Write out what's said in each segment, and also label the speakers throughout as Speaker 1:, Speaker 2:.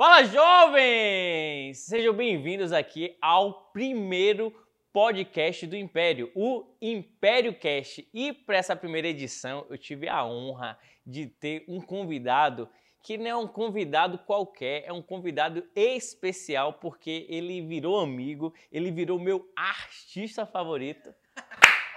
Speaker 1: Fala, jovens! Sejam bem-vindos aqui ao primeiro podcast do Império, o Império Cast. E para essa primeira edição, eu tive a honra de ter um convidado que não é um convidado qualquer, é um convidado especial porque ele virou amigo, ele virou meu artista favorito,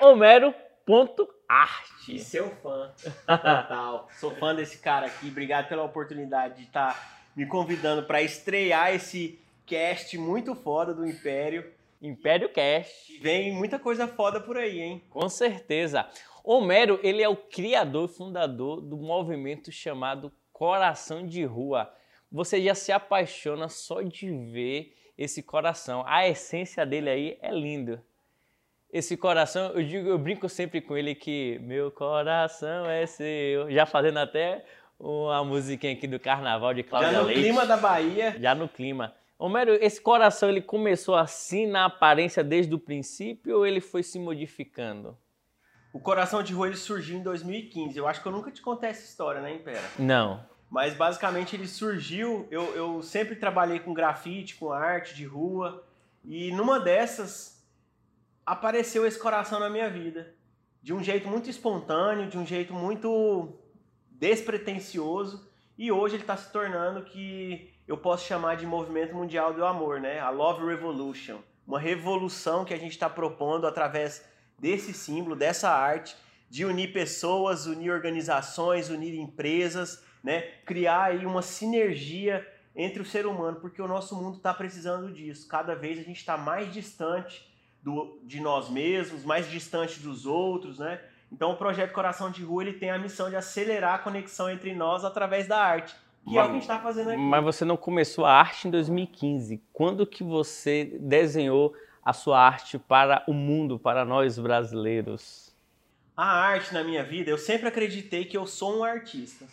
Speaker 1: Homero ponto arte.
Speaker 2: E seu fã, total. Sou fã desse cara aqui. Obrigado pela oportunidade de estar tá me convidando para estrear esse cast muito foda do Império.
Speaker 1: Império Cast.
Speaker 2: Vem muita coisa foda por aí, hein?
Speaker 1: Com certeza. Homero, ele é o criador e fundador do movimento chamado Coração de Rua. Você já se apaixona só de ver esse coração. A essência dele aí é lindo. Esse coração, eu digo, eu brinco sempre com ele que meu coração é seu. Já fazendo até uma musiquinha aqui do carnaval de Cláudia
Speaker 2: Já no
Speaker 1: Leite.
Speaker 2: clima da Bahia.
Speaker 1: Já no clima. Homero, esse coração ele começou assim na aparência desde o princípio ou ele foi se modificando?
Speaker 2: O Coração de Rua ele surgiu em 2015. Eu acho que eu nunca te contei essa história, né, Impera?
Speaker 1: Não.
Speaker 2: Mas basicamente ele surgiu. Eu, eu sempre trabalhei com grafite, com arte de rua. E numa dessas apareceu esse coração na minha vida. De um jeito muito espontâneo, de um jeito muito despretensioso. E hoje ele está se tornando que eu posso chamar de movimento mundial do amor, né? A Love Revolution. Uma revolução que a gente está propondo através desse símbolo, dessa arte, de unir pessoas, unir organizações, unir empresas, né? criar aí uma sinergia entre o ser humano, porque o nosso mundo está precisando disso. Cada vez a gente está mais distante do, de nós mesmos, mais distante dos outros, né? Então o projeto Coração de Rua ele tem a missão de acelerar a conexão entre nós através da arte, que
Speaker 1: mas,
Speaker 2: é o que a gente está fazendo aqui.
Speaker 1: Mas você não começou a arte em 2015. Quando que você desenhou a sua arte para o mundo, para nós brasileiros?
Speaker 2: A arte na minha vida, eu sempre acreditei que eu sou um artista.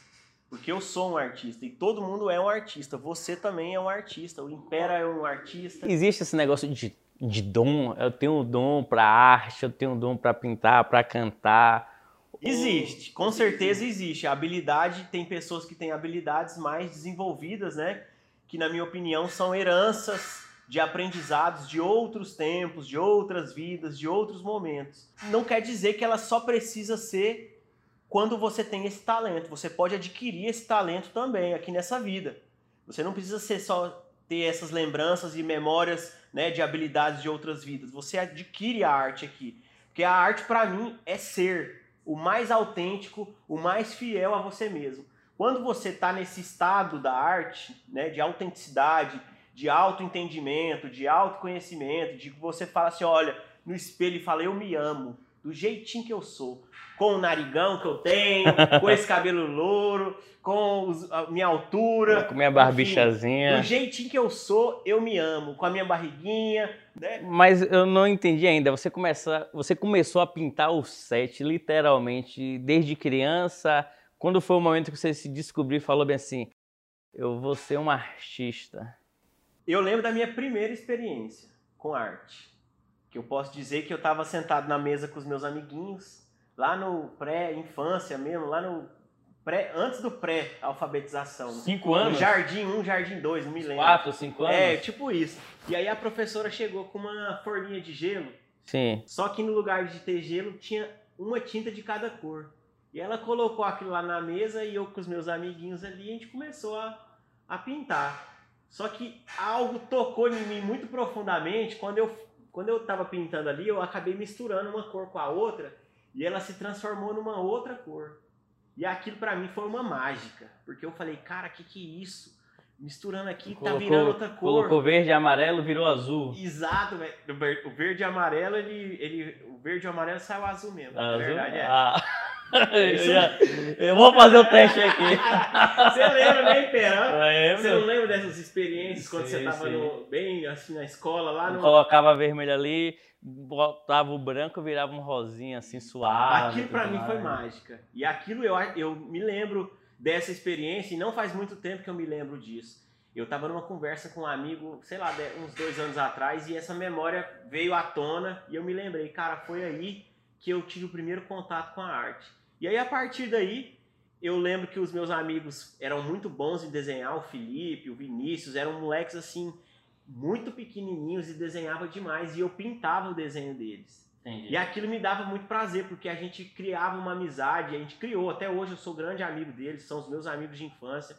Speaker 2: Porque eu sou um artista e todo mundo é um artista. Você também é um artista. O Impera é um artista.
Speaker 1: Existe esse negócio de, de dom. Eu tenho dom para arte, eu tenho dom para pintar, para cantar.
Speaker 2: Existe, com certeza existe. A habilidade, tem pessoas que têm habilidades mais desenvolvidas, né? Que, na minha opinião, são heranças de aprendizados de outros tempos, de outras vidas, de outros momentos. Não quer dizer que ela só precisa ser quando você tem esse talento. Você pode adquirir esse talento também aqui nessa vida. Você não precisa ser só ter essas lembranças e memórias né, de habilidades de outras vidas. Você adquire a arte aqui. Porque a arte, para mim, é ser o mais autêntico, o mais fiel a você mesmo. Quando você está nesse estado da arte, né, de autenticidade, de autoentendimento, de autoconhecimento, de que você fala assim, olha, no espelho e fala, eu me amo, do jeitinho que eu sou, com o narigão que eu tenho, com esse cabelo louro, com os, a minha altura,
Speaker 1: com minha barbichazinha.
Speaker 2: Enfim, do jeitinho que eu sou, eu me amo, com a minha barriguinha, né?
Speaker 1: Mas eu não entendi ainda. Você começa, você começou a pintar o set literalmente desde criança. Quando foi o momento que você se descobriu e falou bem assim: eu vou ser um artista?
Speaker 2: Eu lembro da minha primeira experiência com arte. Que eu posso dizer que eu estava sentado na mesa com os meus amiguinhos, lá no pré-infância mesmo, lá no pré, antes do pré-alfabetização.
Speaker 1: Cinco anos?
Speaker 2: No jardim 1, um, jardim 2, não me lembro.
Speaker 1: Quatro, cinco anos?
Speaker 2: É, tipo isso. E aí a professora chegou com uma forminha de gelo.
Speaker 1: Sim.
Speaker 2: Só que no lugar de ter gelo, tinha uma tinta de cada cor. E ela colocou aquilo lá na mesa e eu com os meus amiguinhos ali, a gente começou a, a pintar. Só que algo tocou em mim muito profundamente quando eu quando eu estava pintando ali, eu acabei misturando uma cor com a outra e ela se transformou numa outra cor. E aquilo para mim foi uma mágica, porque eu falei, cara, que que é isso? Misturando aqui, colocou, tá virando outra cor.
Speaker 1: Colocou verde e amarelo, virou azul.
Speaker 2: Exato, velho. O verde e amarelo, ele, ele, o verde e amarelo saiu azul mesmo.
Speaker 1: Azul?
Speaker 2: verdade é.
Speaker 1: Ah. Eu, já, eu, vou fazer o teste aqui.
Speaker 2: Você lembra, né, Pera?
Speaker 1: Lembro.
Speaker 2: Você não lembra dessas experiências quando você estava bem assim na escola lá no...
Speaker 1: Colocava vermelho ali, botava o branco, virava um rosinha assim suave.
Speaker 2: Aquilo para mim foi mágica. E aquilo eu, eu me lembro dessa experiência e não faz muito tempo que eu me lembro disso. Eu estava numa conversa com um amigo, sei lá, uns dois anos atrás, e essa memória veio à tona e eu me lembrei, cara, foi aí que eu tive o primeiro contato com a arte. E aí, a partir daí, eu lembro que os meus amigos eram muito bons em desenhar, o Felipe, o Vinícius, eram moleques assim, muito pequenininhos e desenhava demais, e eu pintava o desenho deles. Entendi. E aquilo me dava muito prazer, porque a gente criava uma amizade, a gente criou, até hoje eu sou grande amigo deles, são os meus amigos de infância.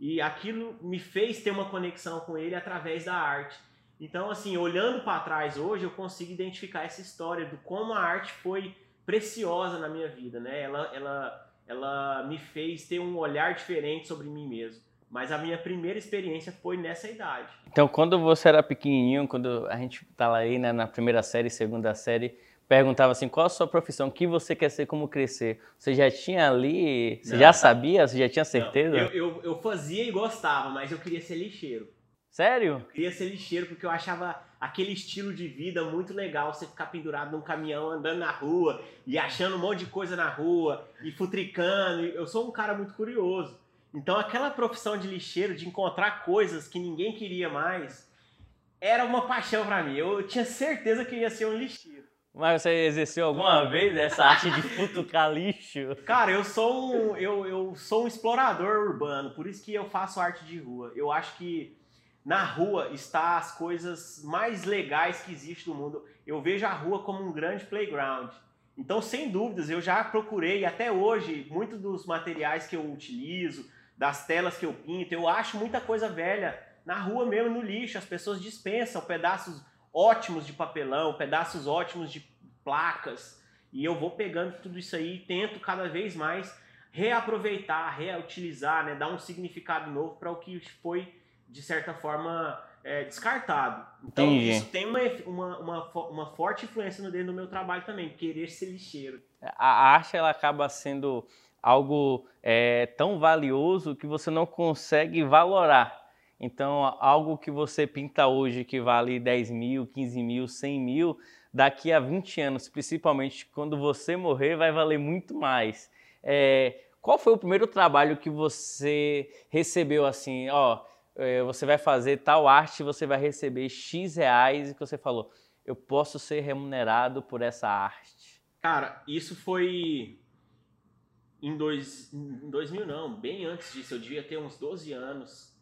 Speaker 2: E aquilo me fez ter uma conexão com ele através da arte. Então, assim, olhando para trás hoje, eu consigo identificar essa história do como a arte foi preciosa na minha vida, né? Ela, ela, ela me fez ter um olhar diferente sobre mim mesmo. Mas a minha primeira experiência foi nessa idade.
Speaker 1: Então, quando você era pequenininho, quando a gente estava aí né, na primeira série, segunda série, perguntava assim, qual a sua profissão, o que você quer ser, como crescer? Você já tinha ali, você Não, já sabia, você já tinha certeza?
Speaker 2: eu, eu, eu fazia e gostava, mas eu queria ser lixeiro.
Speaker 1: Sério?
Speaker 2: Eu queria ser lixeiro porque eu achava aquele estilo de vida muito legal, você ficar pendurado num caminhão andando na rua e achando um monte de coisa na rua e futricando. Eu sou um cara muito curioso. Então aquela profissão de lixeiro, de encontrar coisas que ninguém queria mais, era uma paixão para mim. Eu tinha certeza que ia ser um lixeiro.
Speaker 1: Mas você exerceu alguma vez essa arte de futucar lixo?
Speaker 2: Cara, eu sou um eu, eu sou um explorador urbano, por isso que eu faço arte de rua. Eu acho que na rua está as coisas mais legais que existe no mundo. Eu vejo a rua como um grande playground. Então, sem dúvidas, eu já procurei até hoje muitos dos materiais que eu utilizo, das telas que eu pinto. Eu acho muita coisa velha na rua mesmo, no lixo. As pessoas dispensam pedaços ótimos de papelão, pedaços ótimos de placas. E eu vou pegando tudo isso aí e tento cada vez mais reaproveitar, reutilizar, né, dar um significado novo para o que foi, de certa forma, é, descartado. Então Entendi. isso tem uma, uma, uma, uma, forte influência no do meu trabalho também, querer ser lixeiro.
Speaker 1: A arte ela acaba sendo algo é, tão valioso que você não consegue valorar. Então, algo que você pinta hoje que vale 10 mil, 15 mil, 100 mil, daqui a 20 anos, principalmente quando você morrer, vai valer muito mais. É, qual foi o primeiro trabalho que você recebeu assim, ó, você vai fazer tal arte, você vai receber X reais e que você falou, eu posso ser remunerado por essa arte?
Speaker 2: Cara, isso foi em, dois, em 2000 não, bem antes disso, eu devia ter uns 12 anos.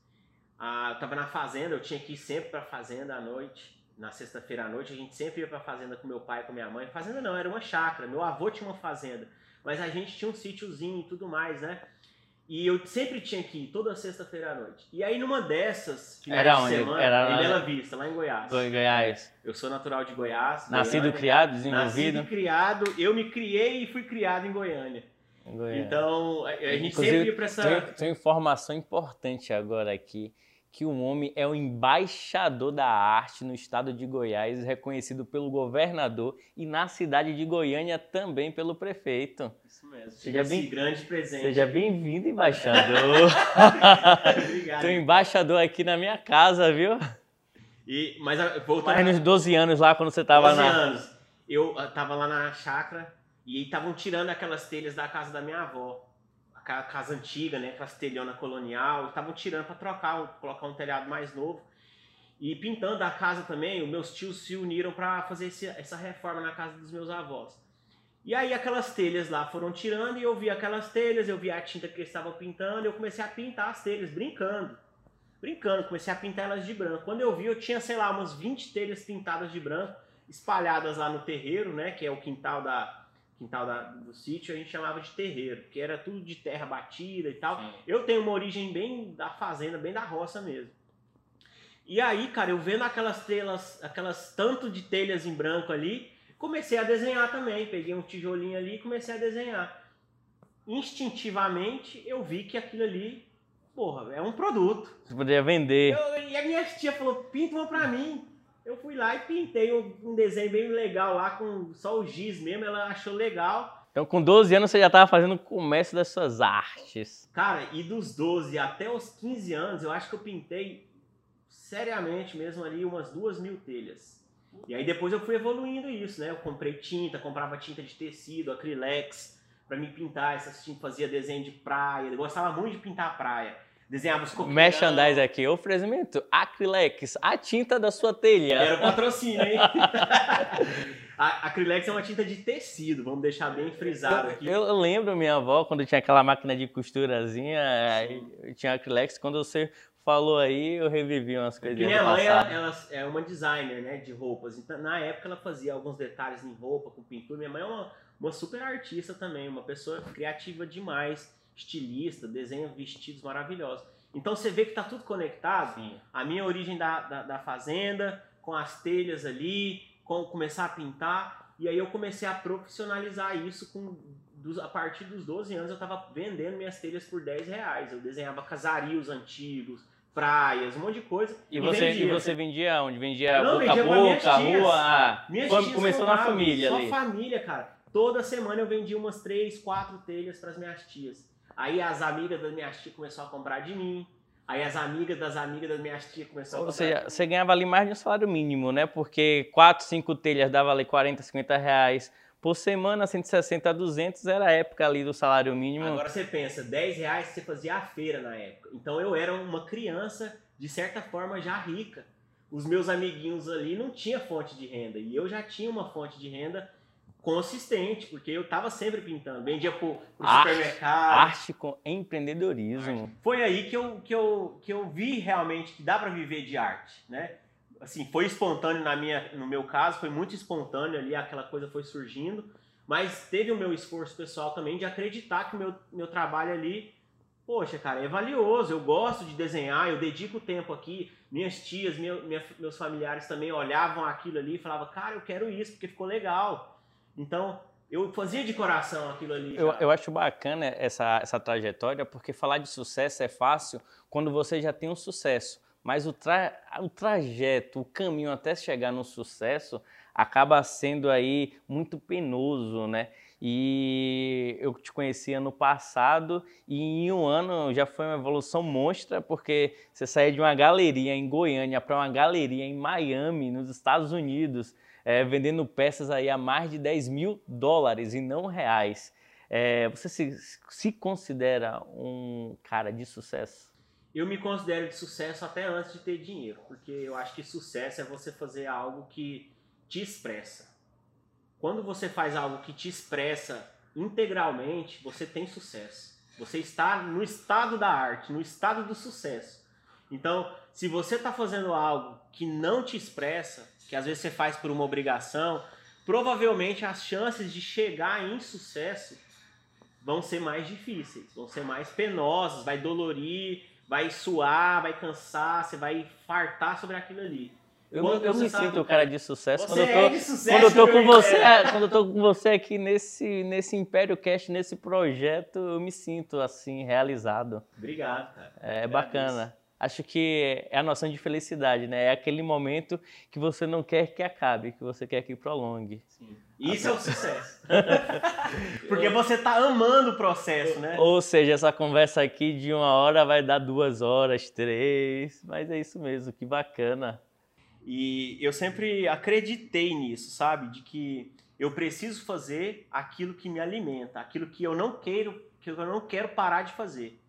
Speaker 2: Ah, eu tava na fazenda, eu tinha que ir sempre pra fazenda à noite. Na sexta-feira à noite, a gente sempre ia pra fazenda com meu pai com minha mãe. Fazenda não, era uma chácara. Meu avô tinha uma fazenda. Mas a gente tinha um sítiozinho e tudo mais, né? E eu sempre tinha que ir, toda sexta-feira à noite. E aí numa dessas,
Speaker 1: era de onde?
Speaker 2: semana, era em Bela Vista, lá em Goiás.
Speaker 1: Em Goiás.
Speaker 2: Eu sou natural de Goiás.
Speaker 1: Nascido, Goiânia. criado, desenvolvido?
Speaker 2: Nascido, criado. Eu me criei e fui criado em Goiânia. Então, a, a gente Inclusive, sempre ia pra essa...
Speaker 1: Tem, tem informação importante agora aqui, que o homem é o embaixador da arte no estado de Goiás, reconhecido pelo governador e na cidade de Goiânia também pelo prefeito.
Speaker 2: Isso mesmo. Seja bem grande presente.
Speaker 1: Seja bem-vindo, embaixador. Obrigado. Tem um embaixador aqui na minha casa, viu?
Speaker 2: E, mas voltando...
Speaker 1: Mas nos 12 anos lá, quando você estava na...
Speaker 2: 12 anos. Eu estava lá na chácara e estavam tirando aquelas telhas da casa da minha avó. Casa antiga, né? Aquelas telhona colonial. Estavam tirando para trocar, colocar um telhado mais novo. E pintando a casa também, os meus tios se uniram para fazer esse, essa reforma na casa dos meus avós. E aí aquelas telhas lá foram tirando e eu vi aquelas telhas, eu vi a tinta que eles estavam pintando, eu comecei a pintar as telhas, brincando. Brincando, comecei a pintar elas de branco. Quando eu vi, eu tinha, sei lá, umas 20 telhas pintadas de branco, espalhadas lá no terreiro, né, que é o quintal da, quintal da, do sítio a gente chamava de terreiro, que era tudo de terra batida e tal. Sim. Eu tenho uma origem bem da fazenda, bem da roça mesmo. E aí, cara, eu vendo aquelas telas, aquelas tanto de telhas em branco ali, comecei a desenhar também. Peguei um tijolinho ali e comecei a desenhar. Instintivamente eu vi que aquilo ali, porra, é um produto.
Speaker 1: Você poderia vender.
Speaker 2: Eu, e a minha tia falou: pinta uma pra mim. Eu fui lá e pintei um, um desenho bem legal lá, com só o giz mesmo, ela achou legal.
Speaker 1: Então, com 12 anos, você já estava fazendo o comércio das suas artes.
Speaker 2: Cara, e dos 12 até os 15 anos, eu acho que eu pintei seriamente mesmo ali umas duas mil telhas. E aí depois eu fui evoluindo isso, né? Eu comprei tinta, comprava tinta de tecido, acrylex, para me pintar essas tintas, fazia desenho de praia. Eu gostava muito de pintar a praia desenhava os
Speaker 1: coqueirão. Merchandise aqui, oferecimento, Acrylex, a tinta da sua telha.
Speaker 2: Era o patrocínio, hein? A acrylex é uma tinta de tecido, vamos deixar bem frisado aqui.
Speaker 1: Eu, eu lembro minha avó, quando tinha aquela máquina de costurazinha, tinha acrylex, quando você falou aí, eu revivi umas coisas.
Speaker 2: minha mãe, ela, ela, é uma designer, né, de roupas. Então, na época ela fazia alguns detalhes em roupa, com pintura. Minha mãe é uma, uma super artista também, uma pessoa criativa demais, estilista, desenha vestidos maravilhosos. Então você vê que está tudo conectado. Sim. A minha origem da, da, da, fazenda, com as telhas ali, com começar a pintar. E aí eu comecei a profissionalizar isso com dos, a partir dos 12 anos eu estava vendendo minhas telhas por 10 reais. Eu desenhava casarios antigos, praias, um monte de coisa.
Speaker 1: E, e você, vendia. E você vendia onde? Vendia não, boca a boca, rua? Ah, começou na família
Speaker 2: só
Speaker 1: ali.
Speaker 2: Família, cara. Toda semana eu vendia umas 3, 4 telhas para as minhas tias. Aí as amigas das minhas tias começaram a comprar de mim. Aí as amigas das amigas das minhas tias começaram a comprar. Ou seja,
Speaker 1: você ganhava ali mais de um salário mínimo, né? Porque 4, 5 telhas dava ali 40, 50 reais por semana, 160 a 200 era a época ali do salário mínimo.
Speaker 2: Agora você pensa, 10 reais você fazia a feira na época. Então eu era uma criança, de certa forma, já rica. Os meus amiguinhos ali não tinha fonte de renda e eu já tinha uma fonte de renda consistente, porque eu estava sempre pintando, vendia pro, pro arte, supermercado.
Speaker 1: Arte com empreendedorismo.
Speaker 2: Foi aí que eu, que, eu, que eu vi realmente que dá para viver de arte, né? assim, foi espontâneo na minha, no meu caso, foi muito espontâneo ali, aquela coisa foi surgindo, mas teve o meu esforço pessoal também de acreditar que o meu, meu trabalho ali, poxa, cara, é valioso, eu gosto de desenhar, eu dedico tempo aqui, minhas tias, meu, minha, meus familiares também olhavam aquilo ali e falavam, cara, eu quero isso, porque ficou legal. Então, eu fazia de coração aquilo ali.
Speaker 1: Eu, eu, acho bacana essa, essa trajetória, porque falar de sucesso é fácil quando você já tem um sucesso mas o, tra o trajeto, o caminho até chegar no sucesso acaba sendo aí muito penoso, né? E eu te conheci ano passado e em um ano já foi uma evolução monstra, porque você saiu de uma galeria em Goiânia para uma galeria em Miami, nos Estados Unidos, é, vendendo peças aí a mais de 10 mil dólares e não reais. É, você se, se considera um cara de sucesso?
Speaker 2: eu me considero de sucesso até antes de ter dinheiro, porque eu acho que sucesso é você fazer algo que te expressa. Quando você faz algo que te expressa integralmente, você tem sucesso. Você está no estado da arte, no estado do sucesso. Então, se você está fazendo algo que não te expressa, que às vezes você faz por uma obrigação, provavelmente as chances de chegar em sucesso vão ser mais difíceis, vão ser mais penosas, vai dolorir, vai suar, vai cansar, você vai fartar sobre aquilo ali.
Speaker 1: Eu, eu me sinto o cara de sucesso
Speaker 2: quando eu tô, é sucesso,
Speaker 1: quando eu tô com você, é, quando eu tô com você aqui nesse nesse Império Cast, nesse projeto, eu me sinto assim realizado.
Speaker 2: Obrigado, cara.
Speaker 1: É, é bacana. Acho que é a noção de felicidade, né? É aquele momento que você não quer que acabe, que você quer que prolongue.
Speaker 2: Sim. Isso é o sucesso. Porque você tá amando o processo, né?
Speaker 1: Ou seja, essa conversa aqui de uma hora vai dar duas horas, três. Mas é isso mesmo, que bacana.
Speaker 2: E eu sempre acreditei nisso, sabe? De que eu preciso fazer aquilo que me alimenta, aquilo que eu não quero, que eu não quero parar de fazer.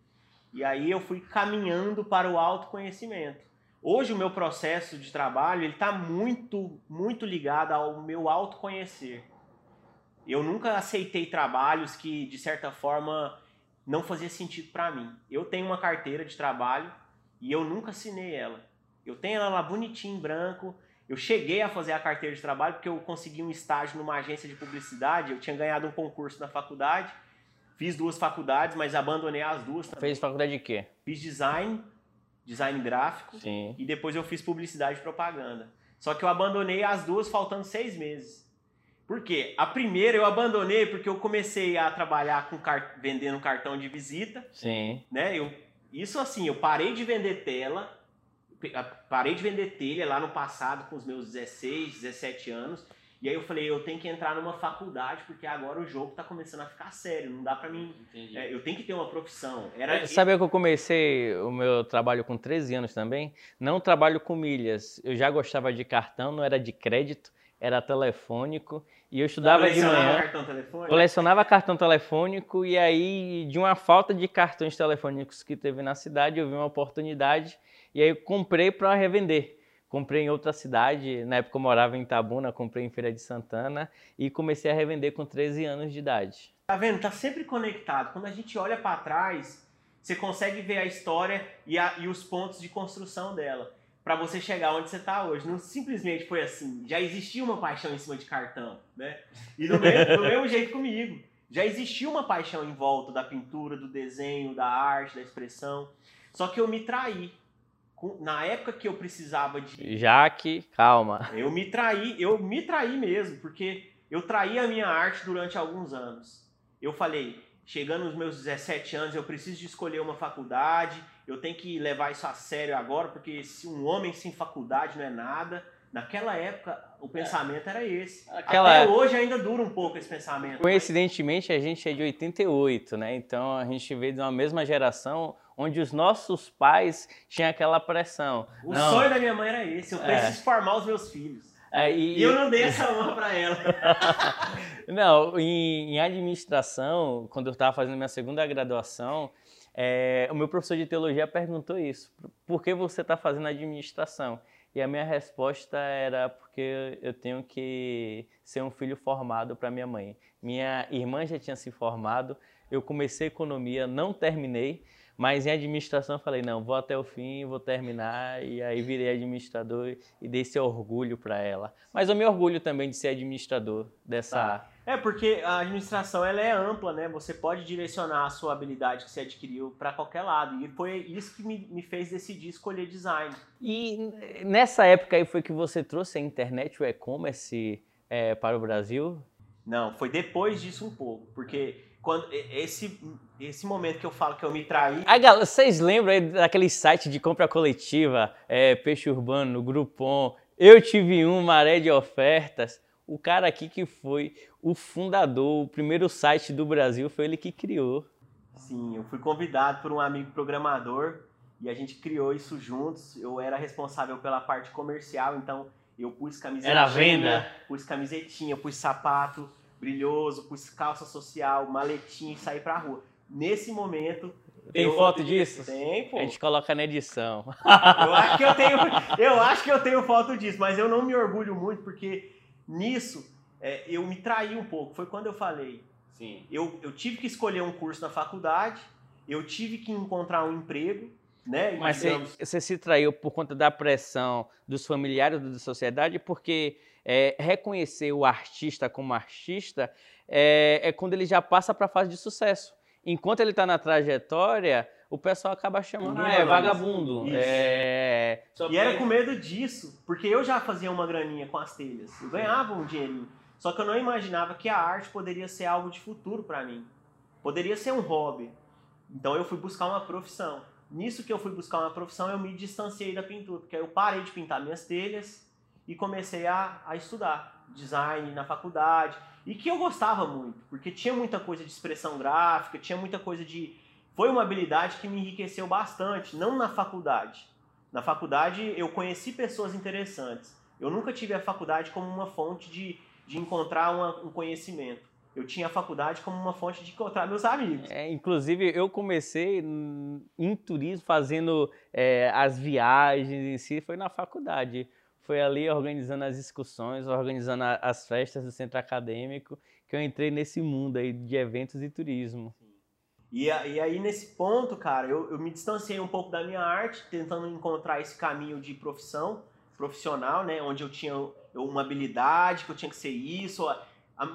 Speaker 2: E aí eu fui caminhando para o autoconhecimento. Hoje o meu processo de trabalho ele está muito, muito ligado ao meu autoconhecer. Eu nunca aceitei trabalhos que, de certa forma, não fazia sentido para mim. Eu tenho uma carteira de trabalho e eu nunca assinei ela. Eu tenho ela lá bonitinha em branco. Eu cheguei a fazer a carteira de trabalho porque eu consegui um estágio numa agência de publicidade. Eu tinha ganhado um concurso na faculdade. Fiz duas faculdades, mas abandonei as duas. Também.
Speaker 1: Fez faculdade de quê?
Speaker 2: Fiz design design gráfico Sim. e depois eu fiz publicidade e propaganda. Só que eu abandonei as duas faltando seis meses. Por quê? A primeira eu abandonei porque eu comecei a trabalhar com car... vendendo cartão de visita.
Speaker 1: Sim.
Speaker 2: Né? Eu, isso assim, eu parei de vender tela, parei de vender telha lá no passado com os meus 16, 17 anos e aí eu falei, eu tenho que entrar numa faculdade, porque agora o jogo tá começando a ficar sério, não dá para mim. É, eu tenho que ter uma profissão.
Speaker 1: Era é, Sabe que eu comecei o meu trabalho com 13 anos também? Não trabalho com milhas. Eu já gostava de cartão, não era de crédito, era telefônico. E eu estudava de manhã.
Speaker 2: Cartão telefônico?
Speaker 1: Colecionava cartão telefônico e aí, de uma falta de cartões telefônicos que teve na cidade, eu vi uma oportunidade e aí eu comprei para revender comprei em outra cidade, na época eu morava em Itabuna, comprei em Feira de Santana e comecei a revender com 13 anos de idade.
Speaker 2: Tá vendo? Tá sempre conectado. Quando a gente olha para trás, você consegue ver a história e, a, e os pontos de construção dela para você chegar onde você está hoje. Não simplesmente foi assim. Já existia uma paixão em cima de cartão, né? E do mesmo, do mesmo jeito comigo. Já existia uma paixão em volta da pintura, do desenho, da arte, da expressão. Só que eu me traí. Na época que eu precisava de.
Speaker 1: Jaque, calma.
Speaker 2: Eu me traí, eu me traí mesmo, porque eu traí a minha arte durante alguns anos. Eu falei, chegando nos meus 17 anos, eu preciso de escolher uma faculdade, eu tenho que levar isso a sério agora, porque se um homem sem faculdade não é nada. Naquela época, o pensamento é. era esse. Aquela... Até hoje ainda dura um pouco esse pensamento.
Speaker 1: Coincidentemente, a gente é de 88, né? Então a gente veio de uma mesma geração onde os nossos pais tinham aquela pressão.
Speaker 2: O não. sonho da minha mãe era esse, eu é. preciso é. formar os meus filhos. É, e... e, eu não dei essa honra para ela.
Speaker 1: não, em, em, administração, quando eu estava fazendo minha segunda graduação, é, o meu professor de teologia perguntou isso: por que você está fazendo administração? E a minha resposta era porque eu tenho que ser um filho formado para minha mãe. Minha irmã já tinha se formado, eu comecei economia, não terminei, mas em administração eu falei, não, vou até o fim, vou terminar, e aí virei administrador e dei esse orgulho para ela. Mas eu me orgulho também de ser administrador dessa tá.
Speaker 2: É, porque a administração ela é ampla, né? Você pode direcionar a sua habilidade que você adquiriu para qualquer lado. E foi isso que me, me fez decidir escolher design.
Speaker 1: E nessa época aí foi que você trouxe a internet, o e-commerce é, para o Brasil?
Speaker 2: Não, foi depois disso um pouco, porque quando esse esse momento que eu falo que eu me traí.
Speaker 1: Aí, galera, vocês lembram aí daquele site de compra coletiva, é, Peixe Urbano, Groupon? Eu tive um, Maré de Ofertas. O cara aqui que foi o fundador, o primeiro site do Brasil, foi ele que criou.
Speaker 2: Sim, eu fui convidado por um amigo programador e a gente criou isso juntos. Eu era responsável pela parte comercial, então eu pus camisetinha,
Speaker 1: era venda.
Speaker 2: pus camisetinha, pus sapato brilhoso, pus calça social, maletinha e saí pra rua. Nesse momento,
Speaker 1: tem eu, foto disso?
Speaker 2: Tem, pô.
Speaker 1: A gente coloca na edição.
Speaker 2: Eu acho que eu tenho, eu acho que eu tenho foto disso, mas eu não me orgulho muito porque nisso é, eu me traí um pouco. Foi quando eu falei. Sim. Eu, eu tive que escolher um curso na faculdade, eu tive que encontrar um emprego, né?
Speaker 1: Mas você, você, se traiu por conta da pressão dos familiares da sociedade, porque é, reconhecer o artista como artista é, é quando ele já passa para a fase de sucesso. Enquanto ele está na trajetória, o pessoal acaba chamando, ah, é vagabundo. É...
Speaker 2: E era com medo disso, porque eu já fazia uma graninha com as telhas. Eu ganhava um dinheirinho. Só que eu não imaginava que a arte poderia ser algo de futuro para mim. Poderia ser um hobby. Então eu fui buscar uma profissão. Nisso que eu fui buscar uma profissão, eu me distanciei da pintura, porque eu parei de pintar minhas telhas e comecei a, a estudar design na faculdade. E que eu gostava muito, porque tinha muita coisa de expressão gráfica, tinha muita coisa de. Foi uma habilidade que me enriqueceu bastante, não na faculdade. Na faculdade eu conheci pessoas interessantes. Eu nunca tive a faculdade como uma fonte de de encontrar uma, um conhecimento. Eu tinha a faculdade como uma fonte de encontrar meus amigos.
Speaker 1: É, inclusive, eu comecei em turismo, fazendo é, as viagens em si, foi na faculdade. Foi ali organizando as excursões, organizando as festas do centro acadêmico, que eu entrei nesse mundo aí de eventos e turismo.
Speaker 2: E, e aí, nesse ponto, cara, eu, eu me distanciei um pouco da minha arte, tentando encontrar esse caminho de profissão, profissional, né? Onde eu tinha uma habilidade, que eu tinha que ser isso.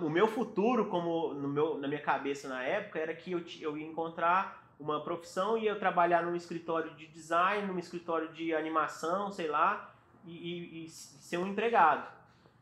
Speaker 2: O meu futuro, como no meu, na minha cabeça na época, era que eu, eu ia encontrar uma profissão e eu trabalhar num escritório de design, num escritório de animação, sei lá, e, e, e ser um empregado.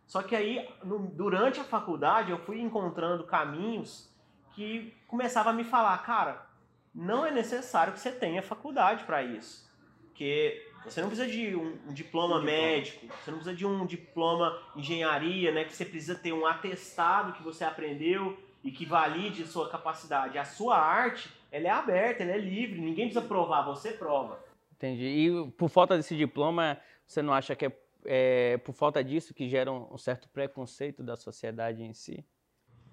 Speaker 2: Só que aí, no, durante a faculdade, eu fui encontrando caminhos que começava a me falar, cara, não é necessário que você tenha faculdade para isso. Porque você não precisa de um, um diploma um médico, diploma. você não precisa de um diploma engenharia, né? Que você precisa ter um atestado que você aprendeu e que valide a sua capacidade. A sua arte, ela é aberta, ela é livre, ninguém precisa provar, você prova.
Speaker 1: Entendi. E por falta desse diploma, você não acha que é, é por falta disso que gera um certo preconceito da sociedade em si?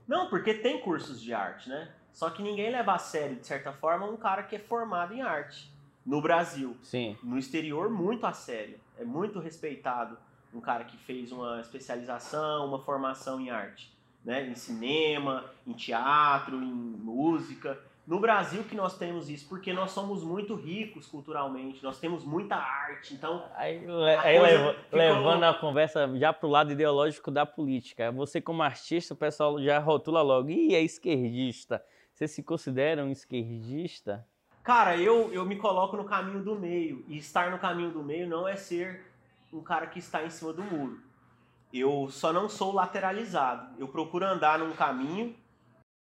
Speaker 2: Não, porque tem cursos de arte, né? Só que ninguém leva a sério, de certa forma, um cara que é formado em arte. no Brasil.
Speaker 1: Sim.
Speaker 2: No exterior, muito a sério. É muito respeitado um cara que fez uma especialização, uma formação em arte, né? Em cinema, em teatro, em música. No Brasil que nós temos isso, porque nós somos muito ricos culturalmente, nós temos muita arte, então...
Speaker 1: Aí, aí ficou... levando a conversa já pro lado ideológico da política, você como artista, o pessoal já rotula logo, ih, é esquerdista. Você se considera um esquerdista?
Speaker 2: Cara, eu, eu me coloco no caminho do meio, e estar no caminho do meio não é ser um cara que está em cima do muro. Eu só não sou lateralizado, eu procuro andar num caminho